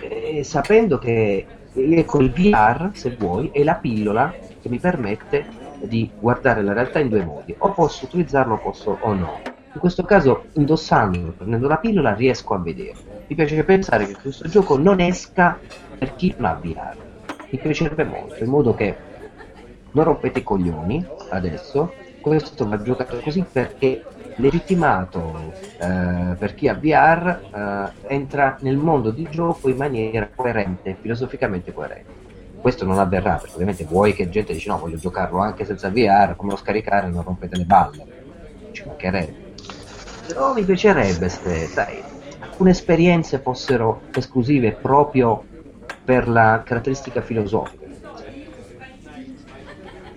[SPEAKER 2] eh, sapendo che ecco il VR se vuoi è la pillola che mi permette di guardare la realtà in due modi, o posso utilizzarlo posso o no. In questo caso, indossandolo, prendendo la pillola, riesco a vedere. Mi piace pensare che questo gioco non esca per chi non ha VR. Mi piacerebbe molto, in modo che non rompete i coglioni adesso. Questo va giocato così perché legittimato eh, per chi ha VR eh, entra nel mondo di gioco in maniera coerente, filosoficamente coerente. Questo non avverrà perché ovviamente vuoi che gente dice no voglio giocarlo anche senza VR come lo scaricare non rompete le balle. Ci mancherebbe. Però mi piacerebbe se sai alcune esperienze fossero esclusive proprio per la caratteristica filosofica.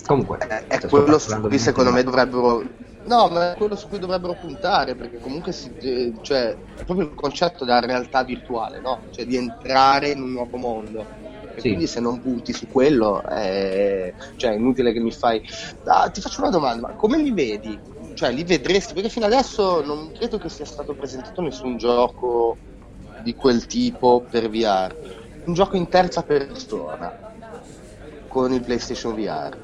[SPEAKER 2] Comunque
[SPEAKER 1] eh, è quello su cui secondo me dovrebbero No, ma è quello su cui dovrebbero puntare, perché comunque si, eh, cioè, è proprio il concetto della realtà virtuale, no? Cioè di entrare in un nuovo mondo sì. quindi se non punti su quello è, cioè, è inutile che mi fai ah, ti faccio una domanda ma come li vedi? cioè li vedresti perché fino adesso non credo che sia stato presentato nessun gioco di quel tipo per VR un gioco in terza persona con il PlayStation VR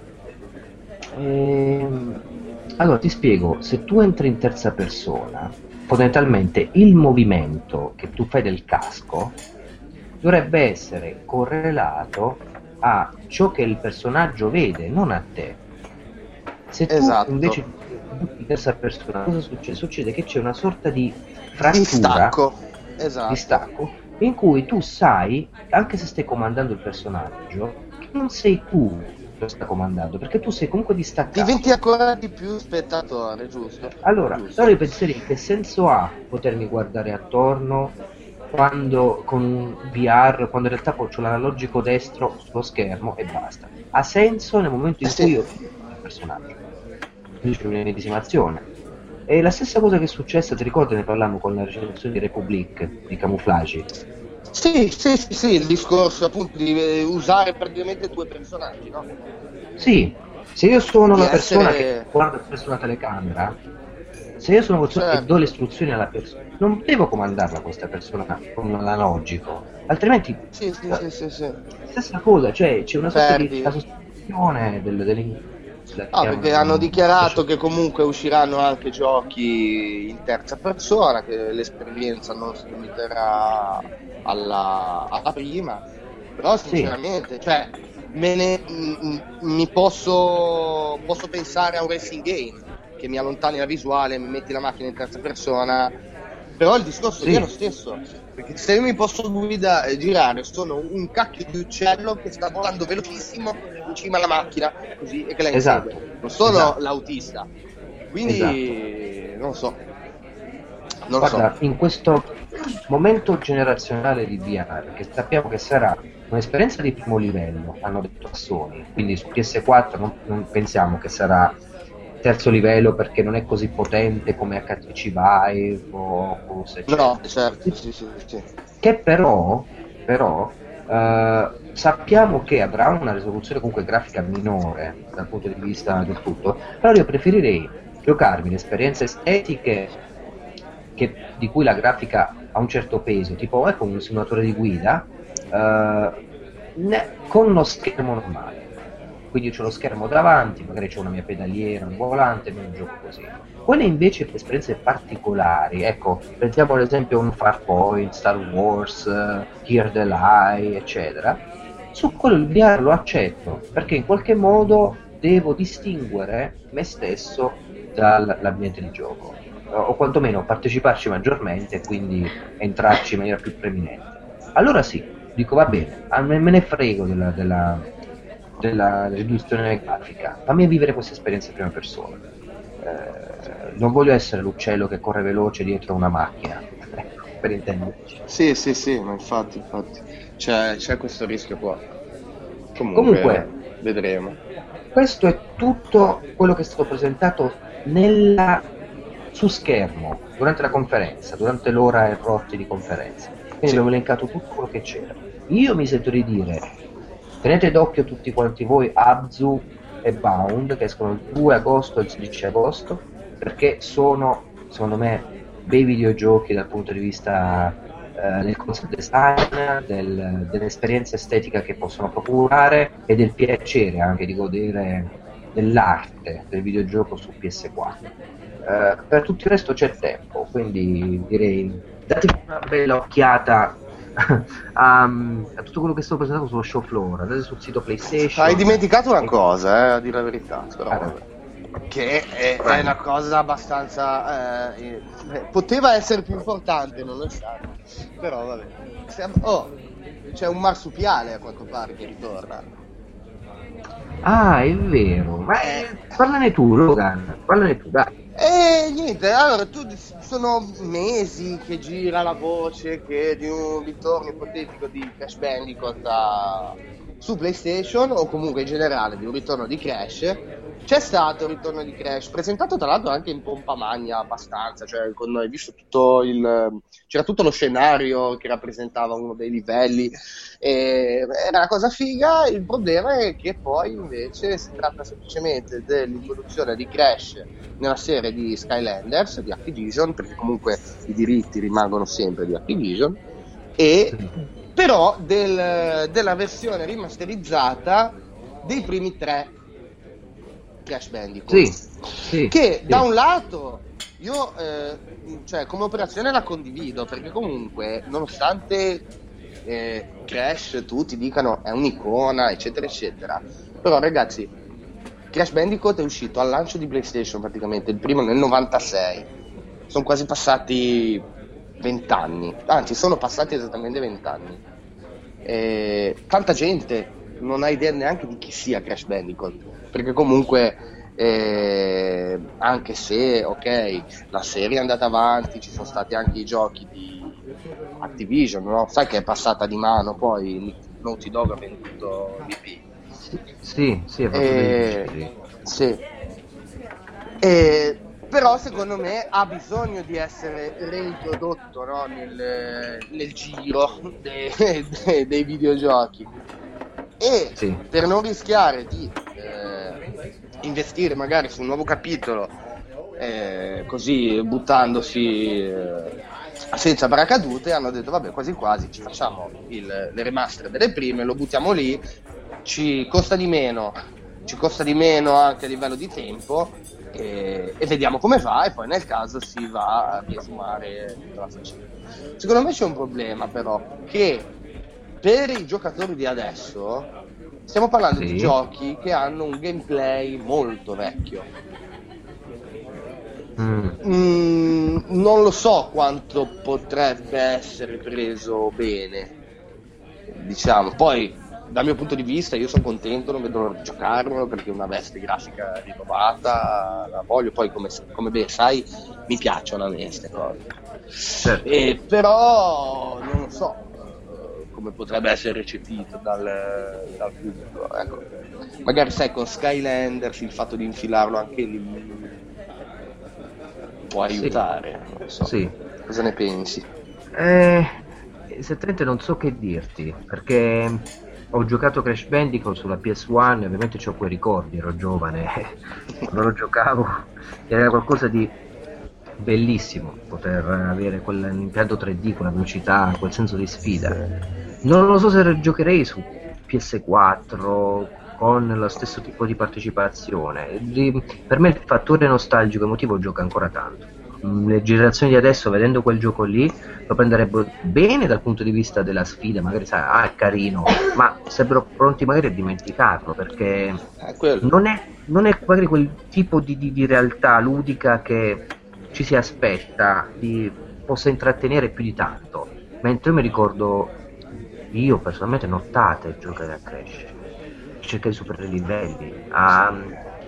[SPEAKER 2] ehm, allora ti spiego se tu entri in terza persona fondamentalmente il movimento che tu fai del casco dovrebbe essere correlato a ciò che il personaggio vede, non a te. Se tu esatto. invece in terza persona, cosa succede? Succede che c'è una sorta di frattura,
[SPEAKER 1] distacco. Esatto.
[SPEAKER 2] distacco, in cui tu sai, anche se stai comandando il personaggio, che non sei tu lo sta comandando, perché tu sei comunque distaccato.
[SPEAKER 1] Diventi ancora di più spettatore, giusto?
[SPEAKER 2] Allora,
[SPEAKER 1] giusto.
[SPEAKER 2] allora io penserei che senso ha potermi guardare attorno quando con VR, quando in realtà ho l'analogico destro sullo schermo e basta. Ha senso nel momento in cui io il personaggio. Quindi c'è un'immedesimazione. E la stessa cosa che è successa, ti ricordi, ne parlammo con la recensione di Republic, di Camouflage?
[SPEAKER 1] Sì, sì, sì, sì, il discorso appunto di eh, usare praticamente due personaggi, no?
[SPEAKER 2] Sì, se io sono di una persona che guarda spesso una telecamera, se io sono una persona certo. che do le istruzioni alla persona, non devo comandarla questa persona con l'analogico, altrimenti
[SPEAKER 1] sì, sì, sì, sì, sì.
[SPEAKER 2] stessa cosa, cioè c'è una sorta Perdi. di sospensione del, del,
[SPEAKER 1] Ah, perché hanno dichiarato che comunque usciranno anche giochi in terza persona, che l'esperienza non si limiterà alla, alla prima, però sinceramente, sì. cioè, me ne, m, mi posso, posso pensare a un racing game che mi allontani la visuale, mi metti la macchina in terza persona, però il discorso sì. è lo stesso, perché se io mi posso guida, eh, girare, sono un cacchio di uccello che sta volando velocissimo in cima alla macchina, così, e che la
[SPEAKER 2] esatto.
[SPEAKER 1] non sono esatto. l'autista. Quindi, esatto. non so.
[SPEAKER 2] Non Guarda, so. in questo momento generazionale di VR, che sappiamo che sarà un'esperienza di primo livello, hanno detto a Sony, quindi su PS4 non, non pensiamo che sarà terzo livello perché non è così potente come HTC Vive o cose
[SPEAKER 1] No, certo, sì, sì, sì.
[SPEAKER 2] Che però, però eh, sappiamo che avrà una risoluzione comunque grafica minore dal punto di vista del tutto, però io preferirei giocarmi le esperienze estetiche che, di cui la grafica ha un certo peso, tipo ecco un simulatore di guida, eh, ne, con uno schermo normale. Quindi ho lo schermo davanti, magari c'è una mia pedaliera, un volante, non gioco così. Quelle invece per esperienze particolari, ecco, prendiamo ad esempio un Farpoint, Star Wars, uh, Here the Lie, eccetera, su quello il VR lo accetto, perché in qualche modo devo distinguere me stesso dall'ambiente di gioco, o quantomeno parteciparci maggiormente e quindi entrarci in maniera più preminente. Allora sì, dico va bene, me ne frego della, della della riduzione grafica. Fammi vivere questa esperienza in prima persona. Eh, non voglio essere l'uccello che corre veloce dietro una macchina, per intenderci.
[SPEAKER 1] Sì, sì, sì, ma infatti, infatti. C'è, c'è questo rischio qua. Comunque,
[SPEAKER 2] Comunque,
[SPEAKER 1] vedremo.
[SPEAKER 2] Questo è tutto quello che è stato presentato nella, su schermo durante la conferenza, durante l'ora e rotti di conferenza. Quindi sì. abbiamo elencato tutto quello che c'era. Io mi sento di dire tenete d'occhio tutti quanti voi Abzu e Bound che escono il 2 agosto e il 16 agosto perché sono secondo me bei videogiochi dal punto di vista eh, del concept design, del, dell'esperienza estetica che possono procurare e del piacere anche di godere dell'arte del videogioco su PS4. Eh, per tutto il resto c'è tempo, quindi direi date una bella occhiata a, a, tutto quello che è stato presentato sullo show floor, andate sul sito PlayStation.
[SPEAKER 1] Hai dimenticato una cosa, eh, a dire la verità, però, ah, che è, è, una cosa abbastanza. Eh, poteva essere più importante, non lo stato. Però vabbè. Siamo, oh, c'è un marsupiale a quanto pare che ritorna.
[SPEAKER 2] Ah, è vero. Ma eh, parlane tu, Logan. Parlane tu, dai.
[SPEAKER 1] E niente, allora tu sono mesi che gira la voce che di un ritorno ipotetico di Crash Bandicoot a... su PlayStation o comunque in generale di un ritorno di Crash c'è stato il ritorno di Crash, presentato tra l'altro anche in pompa magna abbastanza, cioè con, hai visto tutto il... c'era tutto lo scenario che rappresentava uno dei livelli, e era una cosa figa, il problema è che poi invece si tratta semplicemente dell'introduzione di Crash nella serie di Skylanders di Activision, perché comunque i diritti rimangono sempre di Activision, e però del, della versione rimasterizzata dei primi tre Crash Bandicoot.
[SPEAKER 2] Sì, sì,
[SPEAKER 1] che
[SPEAKER 2] sì.
[SPEAKER 1] da un lato io eh, cioè, come operazione la condivido perché comunque nonostante eh, Crash tutti dicano è un'icona eccetera eccetera. Però ragazzi Crash Bandicoot è uscito al lancio di PlayStation praticamente il primo nel 96 sono quasi passati 20 anni anzi sono passati esattamente 20 anni e tanta gente non ha idea neanche di chi sia Crash Bandicoot perché comunque eh, anche se ok la serie è andata avanti ci sono stati anche i giochi di Activision no? sai che è passata di mano poi Naughty Dog ha venduto l'IP
[SPEAKER 2] sì, sì, è e,
[SPEAKER 1] sì. E, però secondo me ha bisogno di essere reintrodotto no? nel, nel, giro dei, dei, dei videogiochi e sì. per non rischiare di eh, investire magari su un nuovo capitolo eh, così buttandosi eh, senza paracadute hanno detto vabbè quasi quasi ci facciamo il, le remaster delle prime lo buttiamo lì ci costa di meno ci costa di meno anche a livello di tempo e, e vediamo come va e poi nel caso si va a riesumare tutta la faccenda. Secondo me c'è un problema però che per i giocatori di adesso stiamo parlando sì. di giochi che hanno un gameplay molto vecchio. Mm. Mm, non lo so quanto potrebbe essere preso bene, diciamo. Poi, dal mio punto di vista, io sono contento, non vedo l'ora di giocarlo perché è una veste grafica rinnovata, la voglio. Poi, come, come ben sai, mi piacciono a me queste cose. Certo. E, però, non lo so eh, come potrebbe essere recepito dal, dal pubblico. Ecco. Magari sai con Skylanders il fatto di infilarlo anche lì può aiutare. Sì. Non so. sì. Cosa ne pensi?
[SPEAKER 2] Eh, esattamente non so che dirti, perché ho giocato Crash Bandicoot sulla PS1 ovviamente ho quei ricordi, ero giovane, quando lo giocavo era qualcosa di bellissimo poter avere quell'impianto 3D, quella velocità, quel senso di sfida. Non lo so se giocherei su PS4 con lo stesso tipo di partecipazione. Per me il fattore nostalgico emotivo gioca ancora tanto. Mm, le generazioni di adesso, vedendo quel gioco lì, lo prenderebbero bene dal punto di vista della sfida, magari sai, ah, è carino, ma sarebbero pronti magari a dimenticarlo perché non è, non è magari quel tipo di, di, di realtà ludica che ci si aspetta di, possa intrattenere più di tanto. Mentre io mi ricordo, io personalmente nottate giocare a Crash cercare di superare i livelli. A...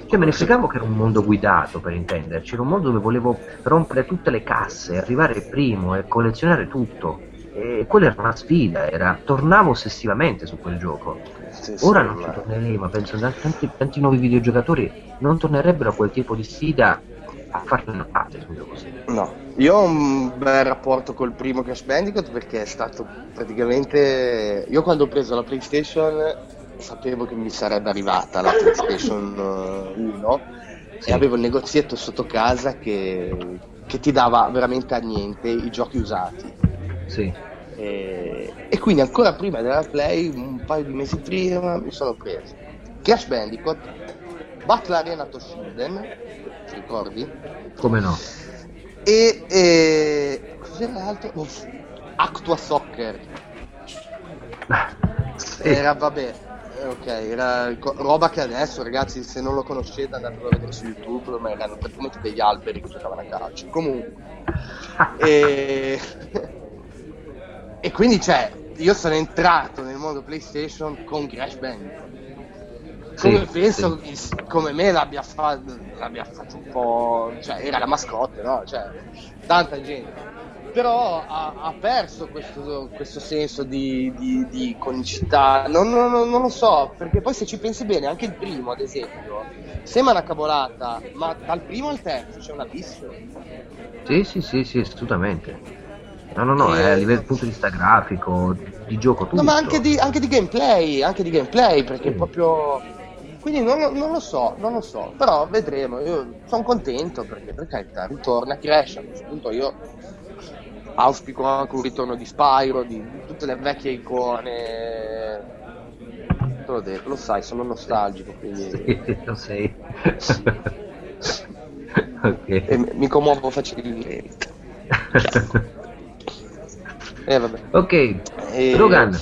[SPEAKER 2] Cioè me ne fregavo che era un mondo guidato per intenderci, era un mondo dove volevo rompere tutte le casse, arrivare primo e collezionare tutto. E quella era una sfida, era... tornavo ossessivamente su quel gioco. Sì, Ora sì, non ci tornerei, ma penso che tanti, tanti nuovi videogiocatori non tornerebbero a quel tipo di sfida a farne una parte così.
[SPEAKER 1] No, io ho un bel rapporto col primo Crash Bandicoot perché è stato praticamente... Io quando ho preso la PlayStation sapevo che mi sarebbe arrivata la PlayStation 1 eh, sì. e avevo il negozietto sotto casa che, che, ti dava veramente a niente i giochi usati.
[SPEAKER 2] Sì.
[SPEAKER 1] E, e, quindi ancora prima della Play, un paio di mesi prima, mi sono preso Crash Bandicoot, Battle Arena Toshinden, ti ricordi?
[SPEAKER 2] Come no?
[SPEAKER 1] E, e cos'era l'altro? Oh, Actua Soccer. Sì. Era vabbè, eh, ok, era roba che adesso, ragazzi, se non lo conoscete andatelo a vedere su YouTube, ma erano praticamente degli alberi che giocavano a calcio. Comunque. e... e quindi, cioè, io sono entrato nel mondo PlayStation con Crash Bandicoot. Come sì, penso, sì. come me l'abbia, fa- l'abbia fatto un po'... Cioè, era la mascotte, no? Cioè, tanta gente però ha, ha perso questo, questo, senso di, di, di conicità. Non, non, non, lo so, perché poi se ci pensi bene, anche il primo, ad esempio, sembra una cavolata, ma dal primo al terzo c'è un abisso.
[SPEAKER 2] Sì, sì, sì, sì, assolutamente. No, no, no, e... è a livello punto di vista grafico, di gioco tutto. No,
[SPEAKER 1] ma anche di, anche di gameplay, anche di gameplay, perché sì. proprio... Quindi non, non, lo so, non lo so, però vedremo. Io sono contento perché per carità ritorna Crash. A questo punto io auspico anche un ritorno di Spyro, di, di tutte le vecchie icone. Te l'ho detto, lo sai, sono nostalgico, quindi...
[SPEAKER 2] Sì, lo sei.
[SPEAKER 1] okay. E mi commuovo facilmente. eh, vabbè.
[SPEAKER 2] Ok, e... Rogan.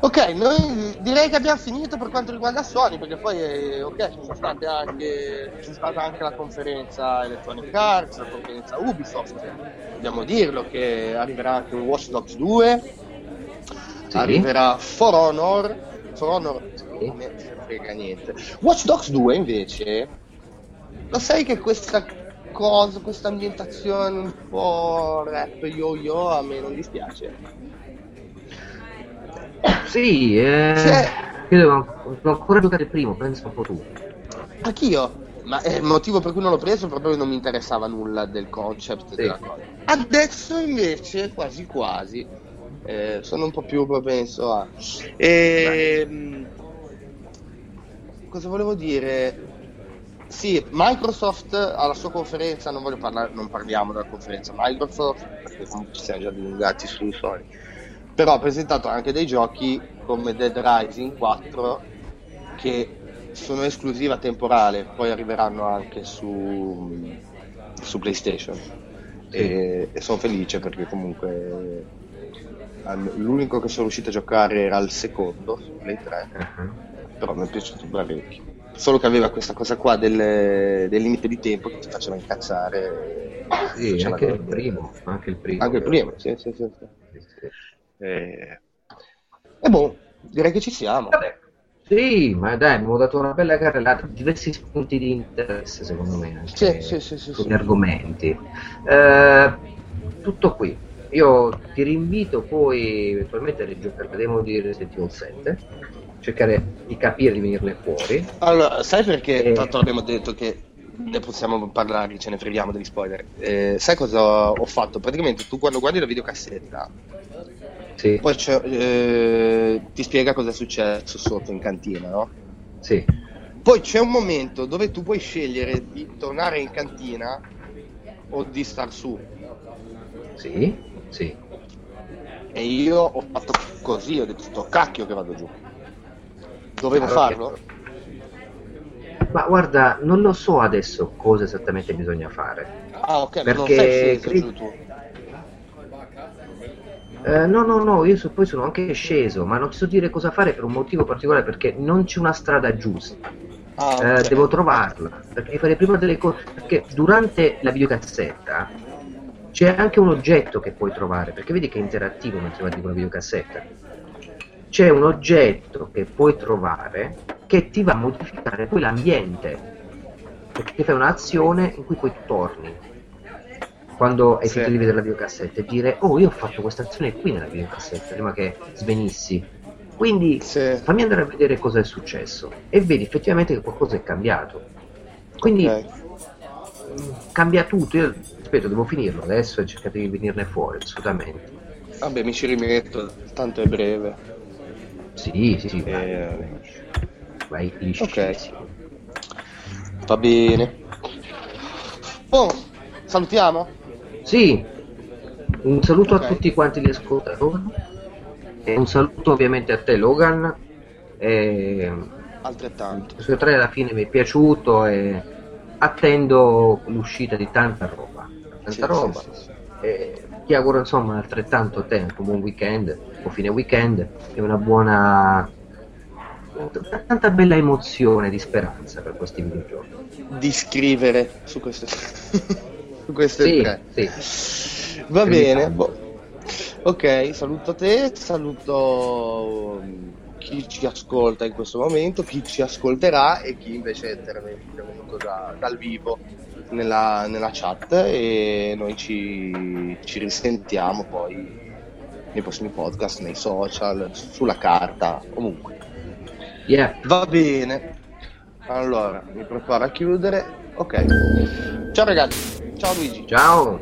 [SPEAKER 1] Ok, noi direi che abbiamo finito per quanto riguarda Sony, perché poi eh, ok, ci sono state anche, c'è stata anche la conferenza Electronic Arts, la conferenza Ubisoft, dobbiamo dirlo che arriverà anche un Watch Dogs 2, sì. arriverà For Honor, For Honor sì. non frega niente. Watch Dogs 2 invece, lo sai che questa cosa, questa ambientazione un po' rap yo-yo a me non dispiace?
[SPEAKER 2] Sì, eh, cioè, io devo, devo ancora giocare il primo, penso un po' tu.
[SPEAKER 1] Anch'io, ma il motivo per cui non l'ho preso è proprio che non mi interessava nulla del concept sì. Adesso invece, quasi quasi, eh, sono un po' più propenso a... E, ehm, cosa volevo dire? Sì, Microsoft alla sua conferenza, non voglio parlare, non parliamo della conferenza Microsoft, perché comunque ci siamo già dilungati su Sony però ha presentato anche dei giochi come Dead Rising 4 che sono esclusiva temporale, poi arriveranno anche su, su PlayStation. Sì. E, e sono felice perché comunque l'unico che sono riuscito a giocare era il secondo su Play 3, uh-huh. però mi è piaciuto parecchio. solo che aveva questa cosa qua del, del limite di tempo che ti faceva incazzare.
[SPEAKER 2] Sì, anche il, primo, anche il primo.
[SPEAKER 1] Anche il primo, sì, sì, sì. sì. Sì. E... e boh, direi che ci siamo.
[SPEAKER 2] Vabbè. Sì, ma dai, abbiamo dato una bella carrellata, diversi spunti di interesse secondo me,
[SPEAKER 1] anche sì, sì, sì,
[SPEAKER 2] sugli argomenti. Eh, tutto qui. Io ti rinvito poi eventualmente a rigiocare la demo di Resident Evil 7, cercare di capire, di venirne fuori.
[SPEAKER 1] Allora, sai perché e... tanto abbiamo detto che ne possiamo parlare, ce ne freghiamo degli spoiler. Eh, sai cosa ho fatto? Praticamente tu quando guardi la videocassetta
[SPEAKER 2] sì.
[SPEAKER 1] Poi eh, ti spiega cosa è successo sotto in cantina, no?
[SPEAKER 2] Sì.
[SPEAKER 1] Poi c'è un momento dove tu puoi scegliere di tornare in cantina o di star su.
[SPEAKER 2] Sì, sì.
[SPEAKER 1] E io ho fatto così, ho detto sto cacchio che vado giù. Dovevo allora, farlo?
[SPEAKER 2] Ma guarda, non lo so adesso cosa esattamente bisogna fare.
[SPEAKER 1] Ah, ok,
[SPEAKER 2] perché non sei cre- tu. Eh, no, no, no, io so, poi sono anche sceso, ma non ti so dire cosa fare per un motivo particolare perché non c'è una strada giusta. Ah, okay. eh, devo trovarla perché fare prima delle cose. Perché durante la videocassetta c'è anche un oggetto che puoi trovare perché vedi che è interattivo mentre guardi con la videocassetta. C'è un oggetto che puoi trovare che ti va a modificare poi l'ambiente perché fai un'azione in cui poi torni quando hai sì. finito di vedere la videocassetta e dire oh io ho fatto questa azione qui nella videocassetta prima che svenissi. Quindi sì. fammi andare a vedere cosa è successo e vedi effettivamente che qualcosa è cambiato. Quindi okay. cambia tutto. Io ripeto devo finirlo adesso e cercate di venirne fuori assolutamente.
[SPEAKER 1] Vabbè mi ci rimetto tanto è breve.
[SPEAKER 2] Sì sì sì vai, eh... vai
[SPEAKER 1] ok. Va bene. Oh salutiamo
[SPEAKER 2] sì, un saluto okay. a tutti quanti gli ascoltatori e un saluto ovviamente a te Logan. E...
[SPEAKER 1] Altrettanto.
[SPEAKER 2] Questo trailer alla fine mi è piaciuto e attendo l'uscita di tanta roba. Tanta sì, roba. Sì, sì, e ti auguro insomma altrettanto a te un buon weekend, o fine weekend e una buona tanta bella emozione di speranza per questi videogiochi.
[SPEAKER 1] Di scrivere su questo queste
[SPEAKER 2] sì,
[SPEAKER 1] tre.
[SPEAKER 2] Sì.
[SPEAKER 1] Va che bene. Boh. Ok, saluto te, saluto um, chi ci ascolta in questo momento, chi ci ascolterà e chi invece è venuto da, dal vivo nella, nella, chat e noi ci, ci risentiamo poi nei prossimi podcast, nei social, sulla carta, ovunque.
[SPEAKER 2] Yeah.
[SPEAKER 1] Va bene. Allora, mi preparo a chiudere. Ok. Ciao ragazzi. Ciao Luigi.
[SPEAKER 2] Ciao.